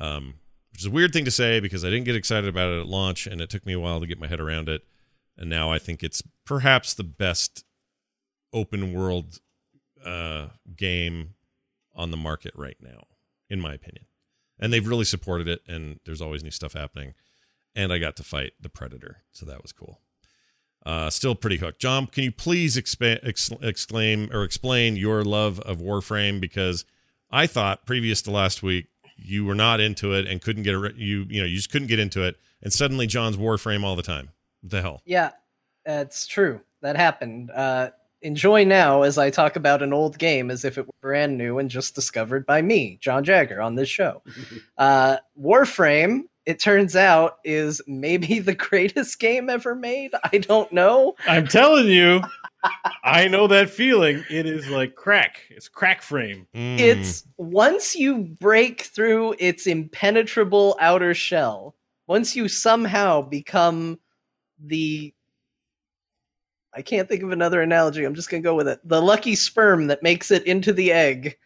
Um, which is a weird thing to say because I didn't get excited about it at launch, and it took me a while to get my head around it. And now I think it's perhaps the best open world uh, game on the market right now, in my opinion. And they've really supported it, and there's always new stuff happening. And I got to fight the Predator, so that was cool. Uh, still pretty hooked. John, can you please expa- ex- exclaim or explain your love of Warframe? Because I thought previous to last week you were not into it and couldn't get a, you you know you just couldn't get into it, and suddenly John's Warframe all the time. What the hell? Yeah, that's true. That happened. Uh, enjoy now as I talk about an old game as if it were brand new and just discovered by me, John Jagger, on this show. (laughs) Uh, Warframe, it turns out, is maybe (laughs) the greatest game ever made. I don't know. I'm telling you, I know that feeling. It is like crack. It's crack frame. Mm. It's once you break through its impenetrable outer shell, once you somehow become the I can't think of another analogy. I'm just going to go with it. The lucky sperm that makes it into the egg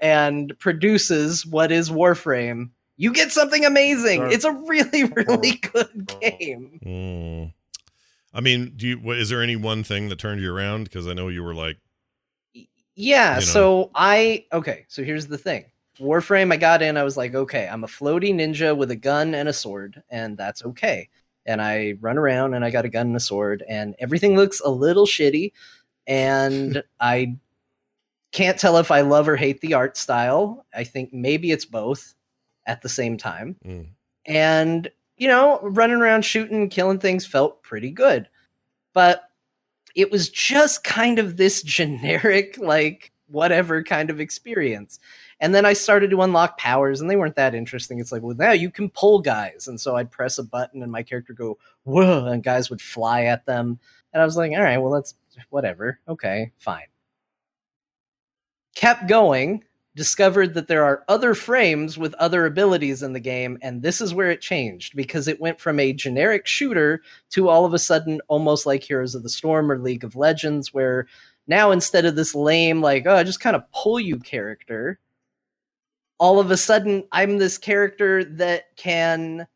and produces what is Warframe. You get something amazing. It's a really, (laughs) really good game. Mm. I mean, do you? What, is there any one thing that turned you around? Because I know you were like, Yeah, You know. so I okay, so here's the thing. Warframe I got in, I was like, okay, I'm a floaty ninja with a gun and a sword, and that's okay. And I run around and I got a gun and a sword, and everything looks a little shitty, and (laughs) I can't tell if I love or hate the art style. I think maybe it's both at the same time. mm, And, you know, running around shooting, killing things felt pretty good. But it was just kind of this (laughs) generic, like, whatever kind of experience. And then I started to unlock powers, and they weren't that interesting. It's like, well, now you can pull guys. And so I'd press a button, and my character go, whoa, and guys would fly at them. And I was like, all right, well, that's whatever. Okay, fine. Kept going, discovered that there are other frames with other abilities in the game, and this is where it changed because it went from a generic shooter to all of a sudden almost like Heroes of the Storm or League of Legends, where now instead of this lame, like, oh, I just kind of pull you character, all of a sudden I'm this character that can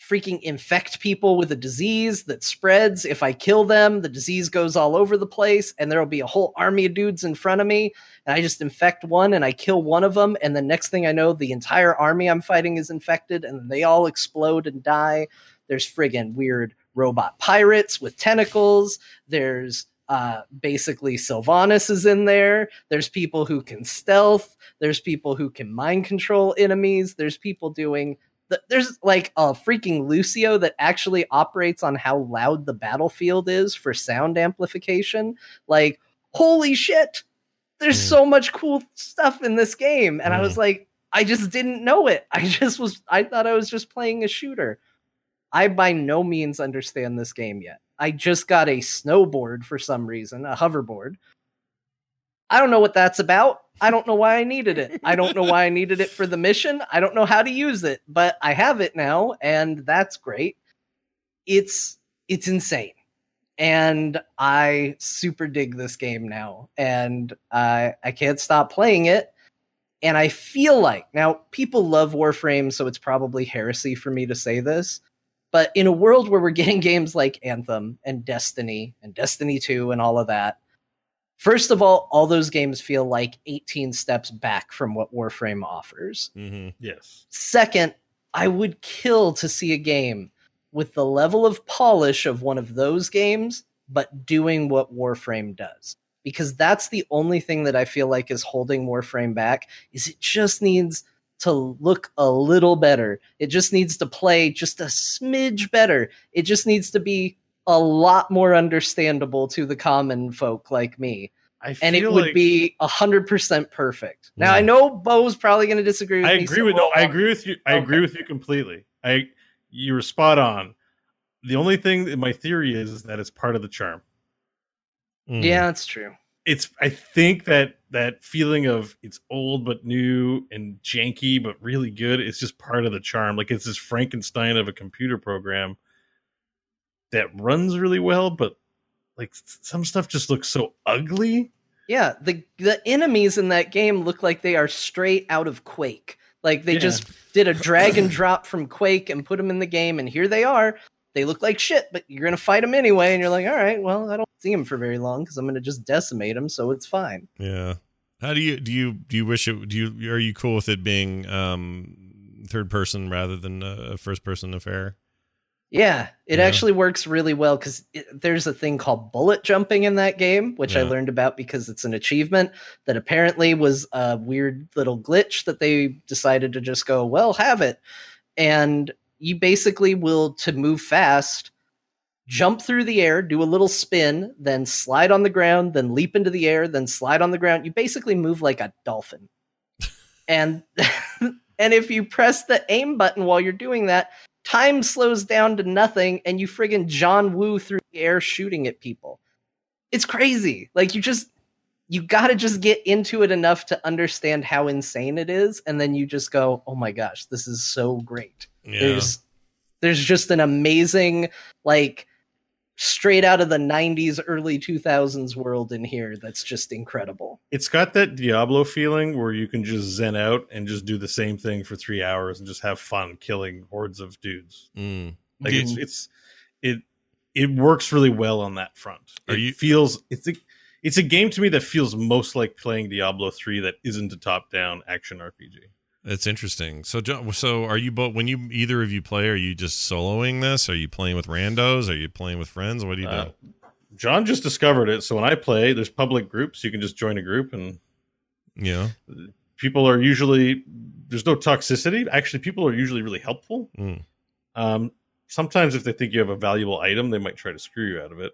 freaking infect people with a disease that spreads. If I kill them, the disease goes all over the place, and there'll be a whole army of dudes in front of me. And I just infect one and I kill one of them. And the next thing I know, the entire army I'm fighting is infected, and they all explode and die. There's friggin' weird robot pirates with tentacles. There's uh, basically Sylvanas is in there. There's people who can stealth. There's people who can mind control enemies. There's people doing. The, there's like a freaking Lucio that actually operates on how loud the battlefield is for sound amplification. Like, holy shit! There's Mm. so much cool stuff in this game, and I was Mm. like, I just didn't know it. I (laughs) just was. I thought I was just playing a shooter. I by no means understand this game yet. I just got a snowboard for some reason, a hoverboard. I don't know what that's about. I don't know why I needed it. I don't know why I needed it for the mission. I don't know how to use it, but I have it now and that's great. It's it's insane. And I super dig this game now and I I can't stop playing it. And I feel like now people love Warframe, so it's probably heresy for me to say this. But in a world where we're (laughs) getting games like Anthem and Destiny and Destiny 2 and all of that, first of all, all those games feel like 18 steps back from what Warframe offers. hmm Yes. Second, I would kill to see a game with the level of polish of one of those games, but doing what Warframe does. Because that's the only thing that I feel like is holding Warframe back is it just needs to look a little better. It just needs to play just a smidge better. It just needs to be a lot more understandable to the common folk like me. I And it feel would like- be a hundred percent perfect. Now Yeah. I know Bo's probably gonna disagree with I me. agree so with no, we'll- I agree with you. I agree with you completely. I you were spot on. The only thing that my theory is, is that it's part of the charm. Mm. Yeah, that's true. It's I think that that feeling of it's old but new and janky but really good is just part of the charm. Like it's this Frankenstein of a computer program that runs really well, but like some stuff just looks so ugly. Yeah, the the enemies in that game look like they are straight out of Quake. Like they Yeah. just did a drag and drop from Quake and put them in the game, and here they are. They look like shit, but you're gonna fight them anyway, and you're like, all right, well, I don't see them for very long because I'm gonna just decimate them, so it's fine. Yeah. How do you do you do you wish it do you are you cool with it being um third person rather than a first person affair? Yeah, it Yeah. actually works really well because there's a thing called bullet jumping in that game, which I learned about because it's an achievement that apparently was a weird little glitch that they decided to just go, well, have it. And you basically will, to move fast, jump through the air, do a little spin, then slide on the ground, then leap into the air, then slide on the ground. You basically move like a dolphin. (laughs) and (laughs) and if you press the aim button while you're doing that, time slows down to nothing and you friggin' John Woo through the air shooting at people. It's crazy. Like you just you got to just get into it enough to understand how insane it is and then you just go, "Oh my gosh, this is so great." Yeah. There's there's just an amazing like straight out of the 90s early 2000s world in here that's just incredible. It's got that Diablo feeling where you can just zen out and just do the same thing for three hours and just have fun killing hordes of dudes. Mm. Like Do- it's it's it it works really well on that front. Are it you- feels it's a it's a game to me that feels most like playing Diablo three that isn't a top down action RPG. That's interesting. So, Jo- so are you both? When you either of you play, are you just soloing this? Are you playing with randos? Are you playing with friends? What do you do? Uh, John just discovered it, so when I play, there's public groups. You can just join a group, and you know, people are usually there's no toxicity. Actually, people are usually really helpful. Mm. Um, sometimes if they think you have a valuable item, they might try to screw you out of it.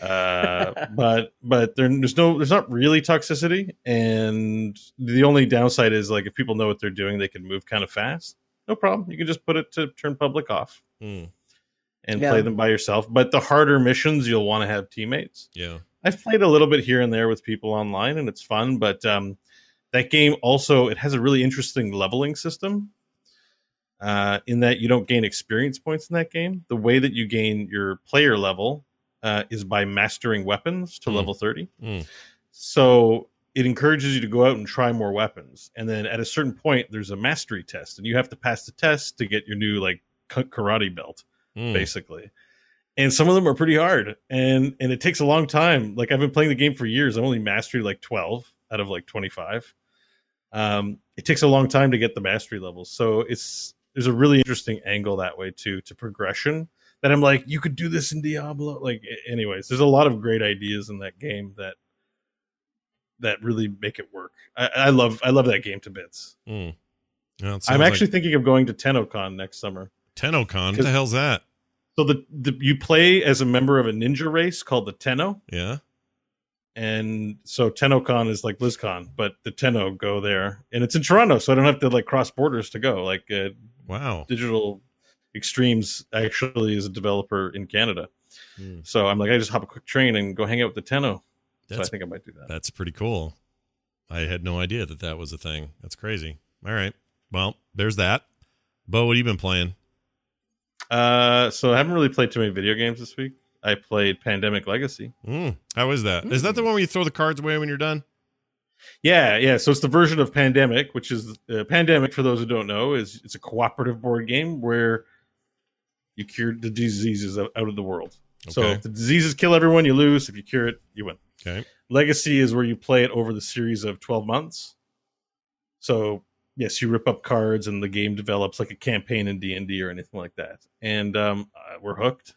Uh, but but there, there's no there's not really toxicity, and the only downside is like if people know what they're doing, they can move kind of fast. No problem. You can just put it to turn public off Mm. and Yeah. play them by yourself. But the harder missions, you'll want to have teammates. yeah. I've played a little bit here and there with people online, and it's fun. But um, that game also it has a really interesting leveling system. Uh, in that you don't gain experience points in that game. The way that you gain your player level uh, is by mastering weapons to Hmm. level thirty. Mm. So it encourages you to go out and try more weapons. And then at a certain point, there's a mastery test, and you have to pass the test to get your new like karate belt Mm. basically. And some of them are pretty hard, and and it takes a long time. Like I've been playing the game for years. I've only mastered like twelve out of like twenty five. Um, it takes a long time to get the mastery levels, so it's there's a really interesting angle that way too to progression that I'm like, you could do this in Diablo. Like, anyways, there's a lot of great ideas in that game that that really make it work. I, I love I love that game to bits. Mm. It I'm actually like thinking of going to TennoCon next summer. TennoCon. What the hell's that? So the, the you play as a member of a ninja race called the Tenno, Yeah. and so TennoCon is like BlizzCon, but the Tenno go there, and it's in Toronto, so I don't have to like cross borders to go. Like uh, Wow. Digital Extremes actually is a developer in Canada, Mm. so I'm like, I just hop a quick train and go hang out with the Tenno. So I think I might do that. that's pretty cool. I had no idea that that was a thing. That's crazy. All right. Well, there's that. Bo, what have you been playing? Uh, so I haven't really played too many video games this week. I played Pandemic Legacy. Mm. How is that? Is that the one where you throw the cards away when you're done? Yeah, yeah. So it's the version of Pandemic, which is uh, Pandemic. For those who don't know, is it's a cooperative board game where you cure the diseases out of the world. So if the diseases kill everyone, you lose. If you cure it, you win. Okay. Legacy is where you play it over the series of twelve months. So yes, you rip up cards, and the game develops like a campaign in D and D or anything like that. And um, uh, we're hooked.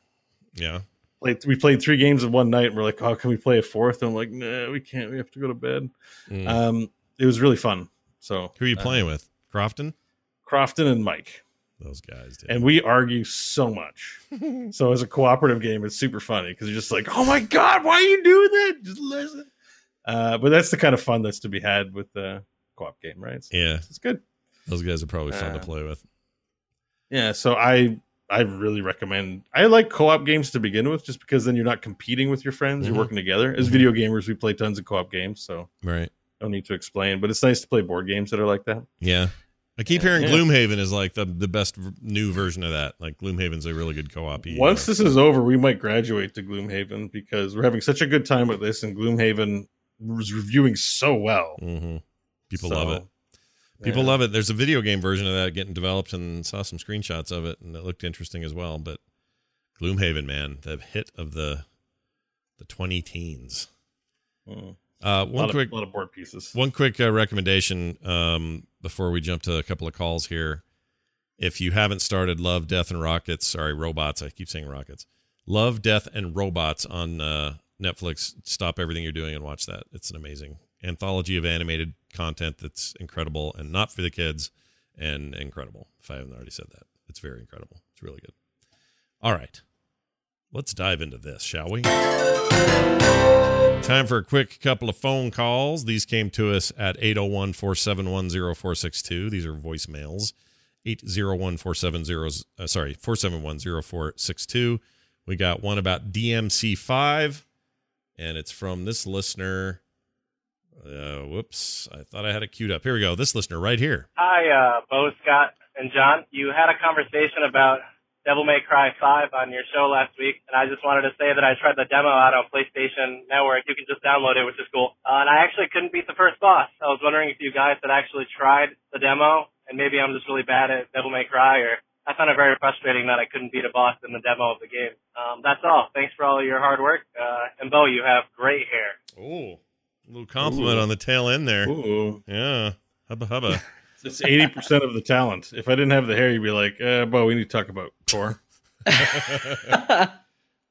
Yeah. Played, we played three games in one night, and we're like, "Oh, can we play a fourth? And I'm like, "No, we can't. We have to go to bed." Mm. Um, it was really fun. So Who are you uh, playing with? Crofton? Crofton and Mike, Those guys, dude. and we argue so much. (laughs) so as a cooperative game, it's super funny because you're just like, "Oh my god, why are you doing that? Just listen." Uh, but that's the kind of fun that's to be had with the co-op game, right? So yeah. it's good. Those guys are probably fun to Uh, play with. Yeah, so I I really recommend. I like co-op games to begin with, just because then you're not competing with your friends; Mhm. you're working together. As Mhm. video gamers, we play tons of co-op games, so Right. don't need to explain. But it's nice to play board games that are like that. Yeah. I keep hearing Yeah. Gloomhaven is like the, the best v- new version of that. Like Gloomhaven's a really good co-op. Once this is over, we might graduate to Gloomhaven because we're having such a good time with this, and Gloomhaven was reviewing so well. hmm People So, love it. People yeah. love it. There's a video game version of that getting developed, and saw some screenshots of it, and it looked interesting as well. But Gloomhaven, man, the hit of the the 20 teens. Mm. Uh, A one lot, quick of, lot of board pieces. One quick uh, recommendation um, before we jump to a couple of calls here. If you haven't started Love, Death, and Rockets, sorry, Robots, I keep saying Rockets. Love, Death, and Robots on uh, Netflix. Stop everything you're doing and watch that. It's an amazing anthology of animated content that's incredible and not for the kids and incredible. If I haven't already said that, it's very incredible. It's really good. All right. Let's dive into this, shall we? Time for a quick couple of phone calls. These came to us at 801 471 0462. These are voicemails. 801 470, uh, sorry, 471 0462. We got one about DMC5, and it's from this listener. Uh, whoops, I thought I had it queued up. Here we go. This listener right here. Hi, uh, Bo, Scott, and John. You had a conversation about Devil May Cry 5 on your show last week, and I just wanted to say that I tried the demo out on PlayStation Network. You can just download it, which is cool. Uh, and I actually couldn't beat the first boss. I was wondering if you guys had actually tried the demo, and maybe I'm just really bad at Devil May Cry, or I found it very frustrating that I couldn't beat a boss in the demo of the game. Um, that's all. Thanks for all your hard work. Uh, and Bo, you have great hair. Oh, a little compliment Ooh. on the tail end there. Ooh, Yeah. Hubba hubba. (laughs) it's eighty percent of the talent. If I didn't have the hair, you'd be like, uh, "Bo, we need to talk about core." (laughs)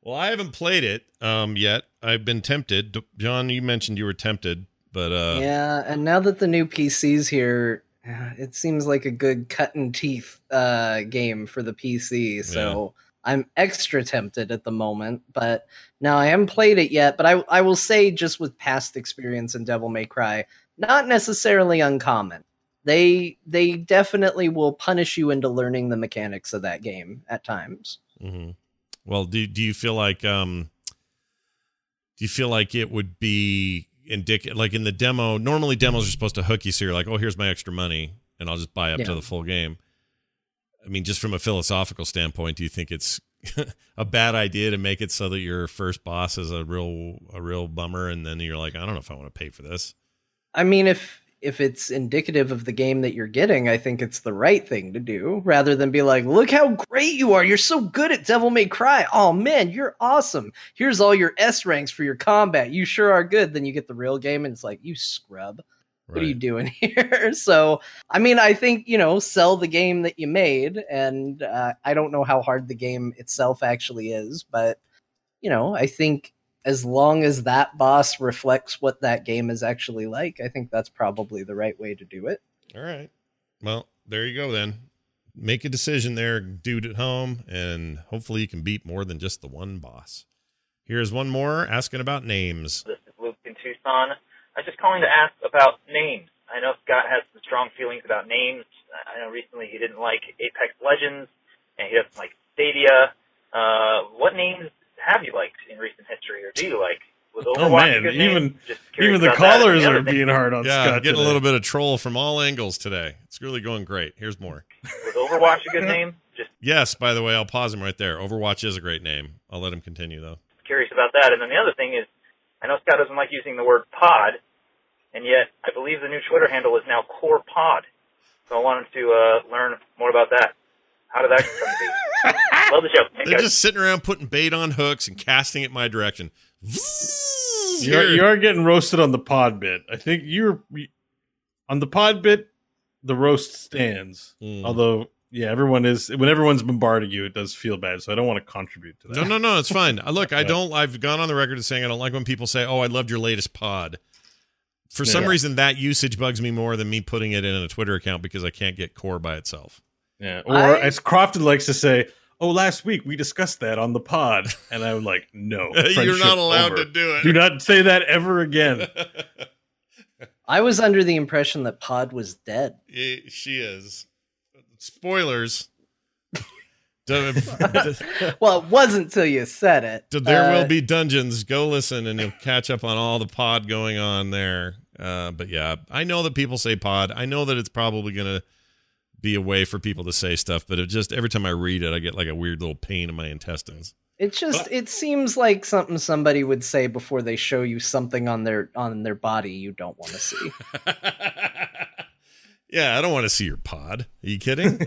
well, I haven't played it um, yet. I've been tempted. John, you mentioned you were tempted, but uh, yeah, and now that the new PC's here, uh, it seems like a good cut and teeth uh, game for the PC. So I'm extra tempted at the moment. But now I haven't played it yet. But I I will say, just with past experience in Devil May Cry, not necessarily uncommon. They they definitely will punish you into learning the mechanics of that game at times. mhm. well, do do you feel like um, do you feel like it would be indicative? Like in the demo, normally demos are supposed to hook you, so you're like, oh, here's my extra money, and I'll just buy up to the full game. I mean, just from a philosophical standpoint, do you think it's (laughs) a bad idea to make it so that your first boss is a real a real bummer, and then you're like, I don't know if I want to pay for this. I mean, if if it's indicative of the game that you're getting, I think it's the right thing to do, rather than be like, "Look how great you are! You're so good at Devil May Cry. Oh man, you're awesome. Here's all your S ranks for your combat. You sure are good." Then you get the real game, and it's like, "You scrub." What are you doing (laughs) here? So, I mean, I think, you know, sell the game that you made. And uh, I don't know how hard the game itself actually is, but, you know, I think as long as that boss reflects what that game is actually like, I think that's probably the right way to do it. All right. Well, there you go then. Make a decision there, dude at home, and hopefully you can beat more than just the one boss. Here's one more asking about names. This is Luke in Tucson. I was just calling to ask about names. I know Scott has some strong feelings about names. I know recently he didn't like Apex Legends, and he doesn't like Stadia. Uh, what names have you liked in recent history, or do you like? Was Oh, man, even- Even the about callers the other are thing, being hard on yeah, Scott. getting a little bit of troll from all angles today. It's really going great. Here's more. Was Overwatch a good name? Just Yes, by the way, I'll pause him right there. Overwatch is a great name. I'll let him continue though. curious about that. And then the other thing is, I know Scott doesn't like using the word pod, and yet I believe the new Twitter handle is now Core Pod. So I wanted to uh, learn more about that. How did that come to be? (laughs) Love the show. Thanks, They're guys. just sitting around putting bait on hooks and casting it my direction. You are, you are getting roasted on the pod bit. I think you're on the pod bit. The roast stands. Mm. Although, yeah, everyone is when everyone's bombarding you, it does feel bad. So I don't want to contribute to that. No, no, no, it's fine. (laughs) Look, I don't. I've gone on the record as saying I don't like when people say, "Oh, I loved your latest pod." For some Yeah. reason, that usage bugs me more than me putting it in a Twitter account because I can't get core by itself. Yeah. Or I- as Crofton likes to say, "Oh, last week we discussed that on the pod," and I'm like, "No, (laughs) You're not allowed over. to do it. Do not say that ever again." (laughs) I was under the impression that Pod was dead. Yeah, she is. Spoilers. (laughs) Well, it wasn't till you said it. there Uh, will be dungeons. Go listen, and you'll catch up on all the pod going on there. Uh, but yeah, I know that people say pod. I know that it's probably gonna be a way for people to say stuff, but it just every time I read it, I get like a weird little pain in my intestines. It just it seems like something somebody would say before they show you something on their on their body you don't want to see. (laughs) yeah, I don't want to see your pod. Are you kidding? (laughs)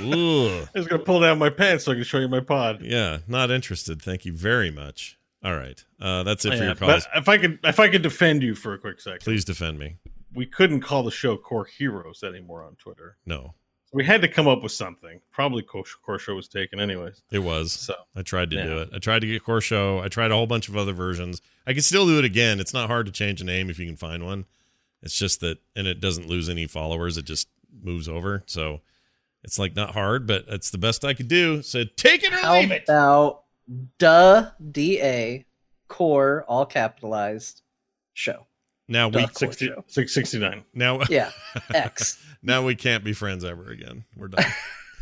Ooh. I was gonna pull down my pants so I can show you my pod. Yeah, not interested. Thank you very much. All right, uh, that's it for Yeah, your calls. but if I could, if I could defend you for a quick second, Please defend me. We couldn't call the show Core Heroes anymore on Twitter. No, We had to come up with something. Probably Core, Core Show was taken anyways. it was. So I tried to do it. I tried to get Core Show. I tried a whole bunch of other versions. I can still do it again. It's not hard to change a name if you can find one. It's just that, and it doesn't lose any followers. It just moves over. So it's like not hard, but it's the best I could do. So take it or How leave it. about duh D A core all capitalized show? Now we Duh. Core 60, Show. 669. now (laughs) Yeah, X. now we can't be friends ever again. We're done.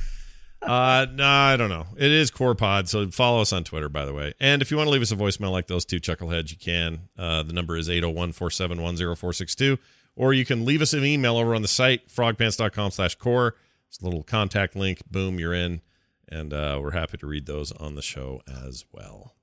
(laughs) uh no, I don't know. It is Core Pod, so follow us on Twitter, by the way. And if you want to leave us a voicemail like those two chuckleheads, you can. Uh, the number is 801-471-0462. Or you can leave us an email over on the site, frogpants.com slash core. It's a little contact link. Boom, you're in. And uh, we're happy to read those on the show as well.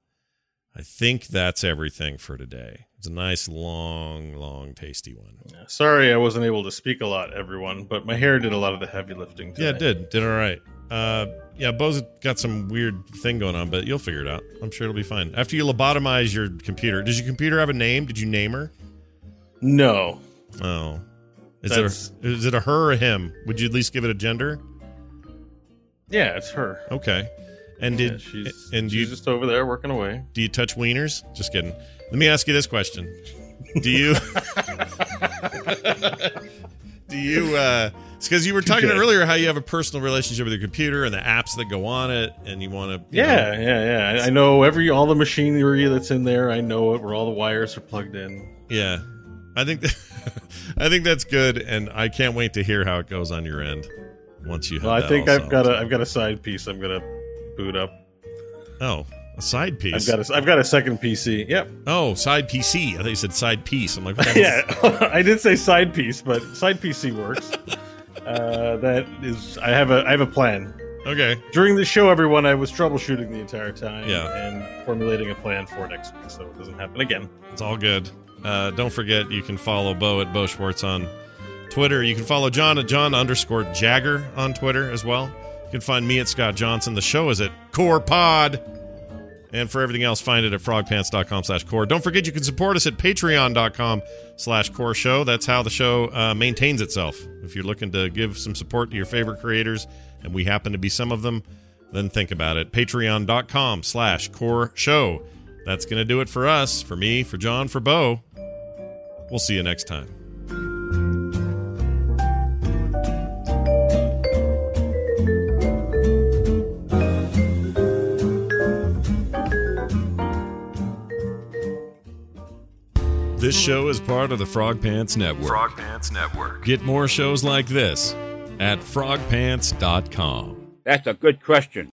I think that's everything for today. It's a nice, long, long, tasty one. Yeah, Sorry, I wasn't able to speak a lot, everyone, but my hair did a lot of the heavy lifting. Today. Yeah, it did. Did all right. Uh, yeah, Bo's got some weird thing going on, but you'll figure it out. I'm sure it'll be fine. After you lobotomize your computer, does your computer have a name? Did you name her? No, Oh, is That's- it a, is it a her or a him? Would you at least give it a gender? yeah, it's her. Okay. And Yeah, did she's and she's you just over there working away. do you touch wieners? Just kidding. Let me ask you this question: Do you (laughs) do you? uh It's because you were talking earlier how you have a personal relationship with your computer and the apps that go on it, and you want to. Yeah, yeah, yeah. I know every all the machinery that's in there. I know it where all the wires are plugged in. Yeah, I think that, (laughs) I think that's good, and I can't wait to hear how it goes on your end once you. Have Well, I think I've got a I've got a side piece. I'm gonna boot up. oh a side piece. I've got a I've got a second PC. Yep. oh side PC. I thought you said side piece. I'm like, what yeah, (laughs) I did say side piece, but side PC works. (laughs) uh, that is, I have a I have a plan. Okay, During the show, everyone, I was troubleshooting the entire time Yeah. and formulating a plan for next week, so it doesn't happen again. it's all good. Uh, don't forget, you can follow Bo at Bo Schwartz on Twitter. You can follow John at John underscore Jagger on Twitter as well. You can find me at Scott Johnson. The show is at Core Pod. And for everything else, find it at frogpants.com slash core. Don't forget you can support us at patreon.com slash core show. That's how the show uh, maintains itself. If you're looking to give some support to your favorite creators, and we happen to be some of them, then think about it. Patreon.com slash core show. That's going to do it for us, for me, for John, for Bo. We'll see you next time. This show is part of the Frog Pants Network. Frog Pants Network. Get more shows like this at frogpants.com. That's a good question.